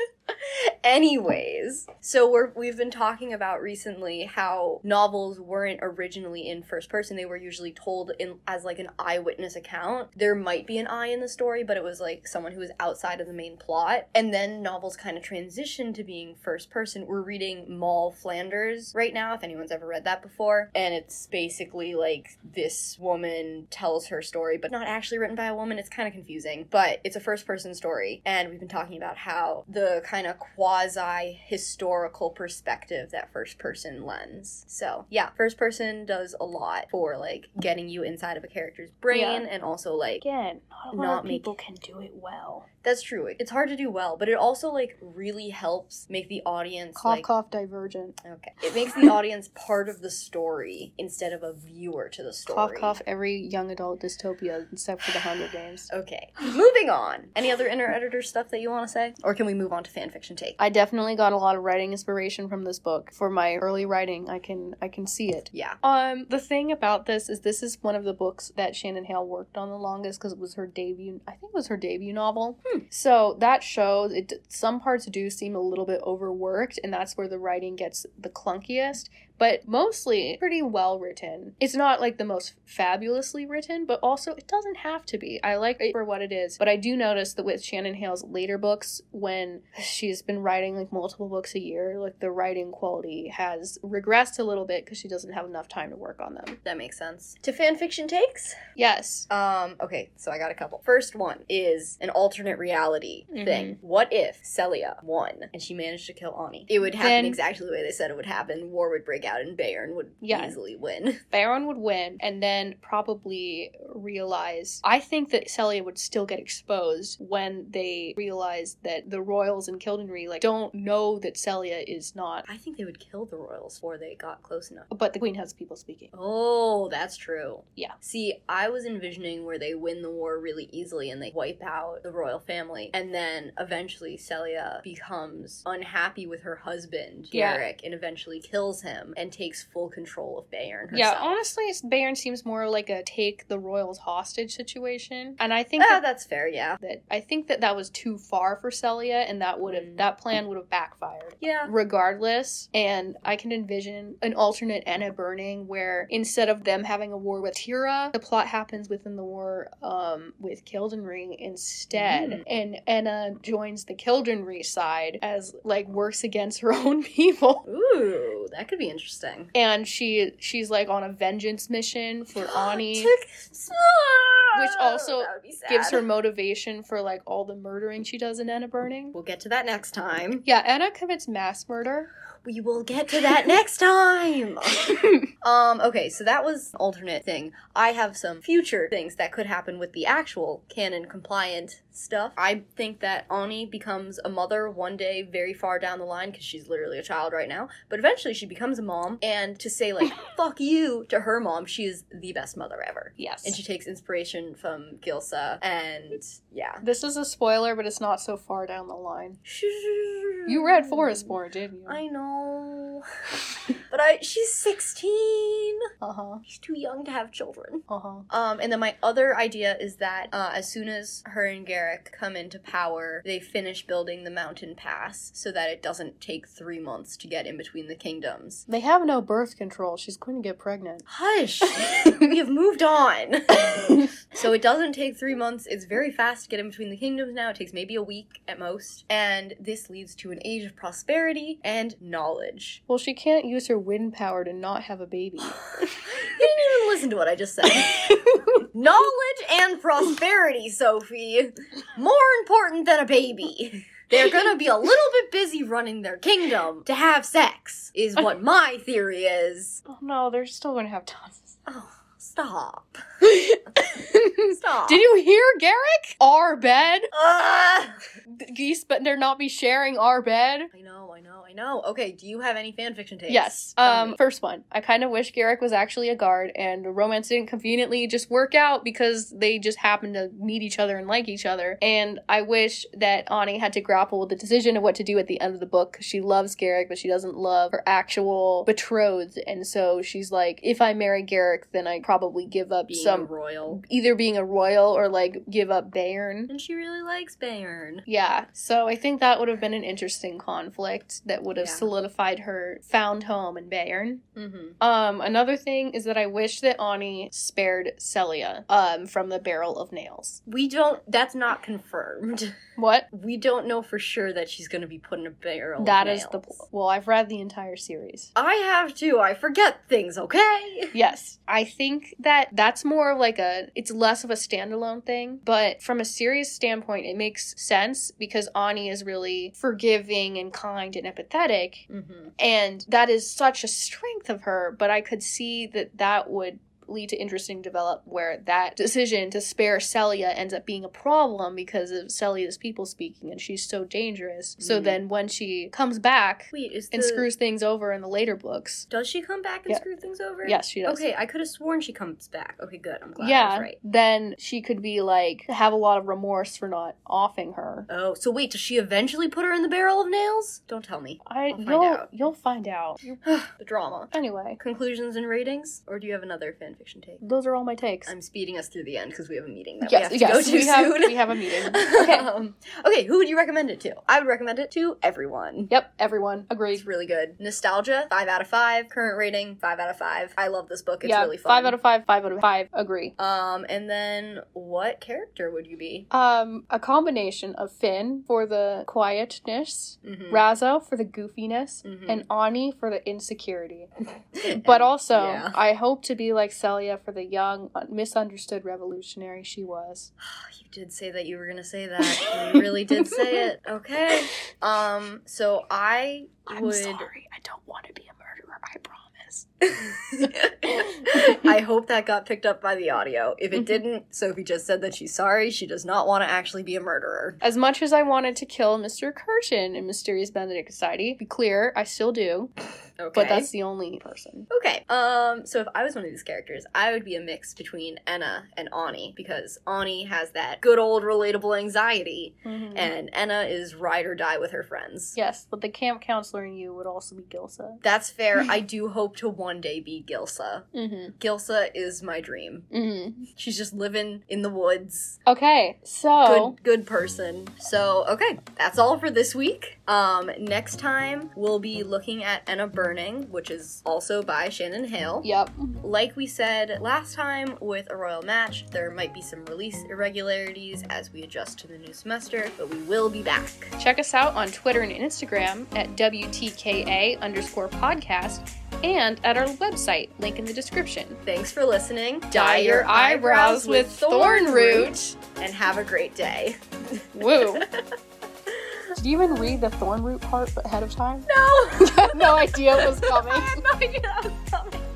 Anyways, so we're we've been talking about recently how novels weren't originally in first person. They were usually told in as like an eyewitness account. There might be an eye in the story, but it was like someone who was outside of the main plot. And then novels kind of transitioned to being first person. We're reading Moll Flanders right now, if anyone's ever read that before. And it's basically like this woman tells her story, but not actually written by a woman. It's kind of confusing, but it's a first person story. And we've been talking about how the kind of quasi historical perspective that first person lens. So, yeah, first person does a lot for like getting you inside of a character's brain Yeah. and also like Again, not a lot Not of make- people can do it well. that's true. It's hard to do well, but it also like really helps make the audience Cough, like cough, divergent. okay. It makes the audience part of the story instead of a viewer to the story. Cough, cough, every young adult dystopia except for the Hunger Games. Okay. Moving on. Any other inner editor stuff that you want to say? Or can we move on to fanfiction take? I definitely got a lot of writing inspiration from this book. For my early writing, I can I can see it. Yeah. Um, the thing about this is this is one of the books that Shannon Hale worked on the longest because it was her debut. I think it was her debut novel. Hmm. So that shows it. Some parts do seem a little bit overworked, and that's where the writing gets the clunkiest. But mostly pretty well written. It's not like the most fabulously written, but also it doesn't have to be. I like it for what it is. But I do notice that with Shannon Hale's later books, when she's been writing like multiple books a year, like the writing quality has regressed a little bit because she doesn't have enough time to work on them. That makes sense. To fanfiction takes? Yes. Um, okay, so I got a couple. First one is an alternate reality Mhm. thing. What if Selia won and she managed to kill Ani? It would happen Then- exactly the way they said it would happen. War would break out and Bayern would Yeah. easily win. Bayern would win and then probably realize. I think that Selia would still get exposed when they realize that the royals in Kildenree like don't know that Selia is not. I think they would kill the royals before they got close enough. But the queen has people speaking. Oh, that's true. Yeah. See, I was envisioning where they win the war really easily and they wipe out the royal family. And then eventually Selia becomes unhappy with her husband, Yeah. Geric, and eventually kills him and takes full control of Bayern herself. Yeah, honestly, Bayern seems more like a take the royals hostage situation, and I think Ah, that, that's fair, yeah. that I think that that was too far for Selia, and that would have Mm. that plan would have backfired. Yeah. regardless and i can envision an alternate enna burning where instead of them having a war with tira the plot happens within the war um, with Kildenree instead Mm. and enna joins the Kildenree side as like works against her own people Ooh, that could be interesting. And she she's like on a vengeance mission for ani Which also That would be sad. gives her motivation for like all the murdering she does in Enna burning We'll get to that next time. yeah Enna commits mass murder We will get to that next time. um, okay, so that was alternate thing. I have some future things that could happen with the actual canon compliant stuff. I think that Ani becomes a mother one day very far down the line because she's literally a child right now, but eventually she becomes a mom and to say like fuck you to her mom, she is the best mother ever. yes And she takes inspiration from Gilsa and yeah. This is a spoiler, but it's not so far down the line. You read Forest Born, didn't you? I know. Oh. but I she's 16. Uh huh. She's too young to have children. Uh huh. Um, and then my other idea is that uh, as soon as her and Geric come into power, they finish building the mountain pass so that it doesn't take three months to get in between the kingdoms. They have no birth control. She's going to get pregnant. Hush! we have moved on. So it doesn't take three months. It's very fast to get in between the kingdoms now. It takes maybe a week at most. And this leads to an age of prosperity and knowledge. Well, she can't use her wind power to not have a baby. you didn't even listen to what I just said. knowledge and prosperity, Sophie. More important than a baby. They're gonna be a little bit busy running their kingdom to have sex, is what my theory is. oh no, they're still gonna have tons. Oh, stop. Stop. Did you hear Geric? Our bed? Ugh. Geese better not be sharing our bed. I know, I know, I know. Okay, do you have any fanfiction takes? Yes. Tell Um, first one. I kind of wish Geric was actually a guard and romance didn't conveniently just work out because they just happened to meet each other and like each other. And I wish that Ani had to grapple with the decision of what to do at the end of the book she loves Geric, but she doesn't love her actual betrothed. And so she's like, if I marry Geric, then I probably give up being some royal. either being a royal or like give up Bayern. And she really likes Bayern. Yeah, so I think that would have been an interesting conflict that would have Yeah. solidified her found home in Bayern. Mm-hmm. Um, another thing is that I wish that Ani spared Selia um from the barrel of nails. We don't. That's not confirmed. What? We don't know for sure that she's gonna be put in a barrel. That is the nails. well, I've read the entire series. I have to. I forget things. Okay. Yes, I think that that's more of like a it's less of a standalone thing, but from a serious standpoint it makes sense because Ani is really forgiving and kind and empathetic Mm-hmm. and that is such a strength of her but i could see that that would lead to interesting develop where that decision to spare Selia ends up being a problem because of Selia's people speaking and she's so dangerous so Mhm. then when she comes back Wait, is and the- screws things over in the later books Does she come back and Yeah. screw things over? yes she does Okay, I could have sworn she comes back. Okay, good. I'm glad yeah right. then she could be like have a lot of remorse for not offing her Oh, so wait, does she eventually put her in the barrel of nails? Don't tell me. i I'll find you'll out. you'll find out the drama. anyway Conclusions and ratings, or do you have another fanfiction take? those are all my takes I'm speeding us through the end because we have a meeting that yes we have to yes go to we have soon. we have a meeting okay. Um, okay, who would you recommend it to? I would recommend it to everyone. Yep, everyone. Agreed. It's really good. Nostalgia, five out of five. Current rating, five out of five. I love this book. It's yeah, really fun. five out of five, five out of five. Agree. Um, and then what character would you be? Um, a combination of Finn for the quietness, Mm-hmm. Razzo for the goofiness, Mhm. and Ani for the insecurity. But also, Yeah. I hope to be like Selia for the young, misunderstood revolutionary she was. You did say that you were gonna say that. You really did say it. Okay. Um. So I would. I don't want to be a murderer. I promise. I hope that got picked up by the audio. If it Mhm. didn't, Sophie just said that she's sorry. She does not want to actually be a murderer. As much as I wanted to kill Mr. Curtain in Mysterious Benedict Society, be clear, I still do. Okay. But that's the only person. Okay. Um. So if I was one of these characters, I would be a mix between Enna and Ani because Ani has that good old relatable anxiety, Mhm. and Enna is ride or die with her friends. Yes, but the camp counselor in you would also be Gilsa. That's fair. I do hope to one day be Gilsa. Mm-hmm. Gilsa is my dream. Mm-hmm. She's just living in the woods. Okay, so Good good person. So, okay, that's all for this week. Um next time we'll be looking at Enna Burning, which is also by Shannon Hale. yep. Like we said last time with a royal match, there might be some release irregularities as we adjust to the new semester, but we will be back. Check us out on Twitter and Instagram at WTKA underscore podcast and at our website, link in the description. Thanks for listening. Dye your eyebrows with thorn root. and have a great day. Woo. Did you even read the thorn root part ahead of time? No. had no idea it was coming. I had no idea.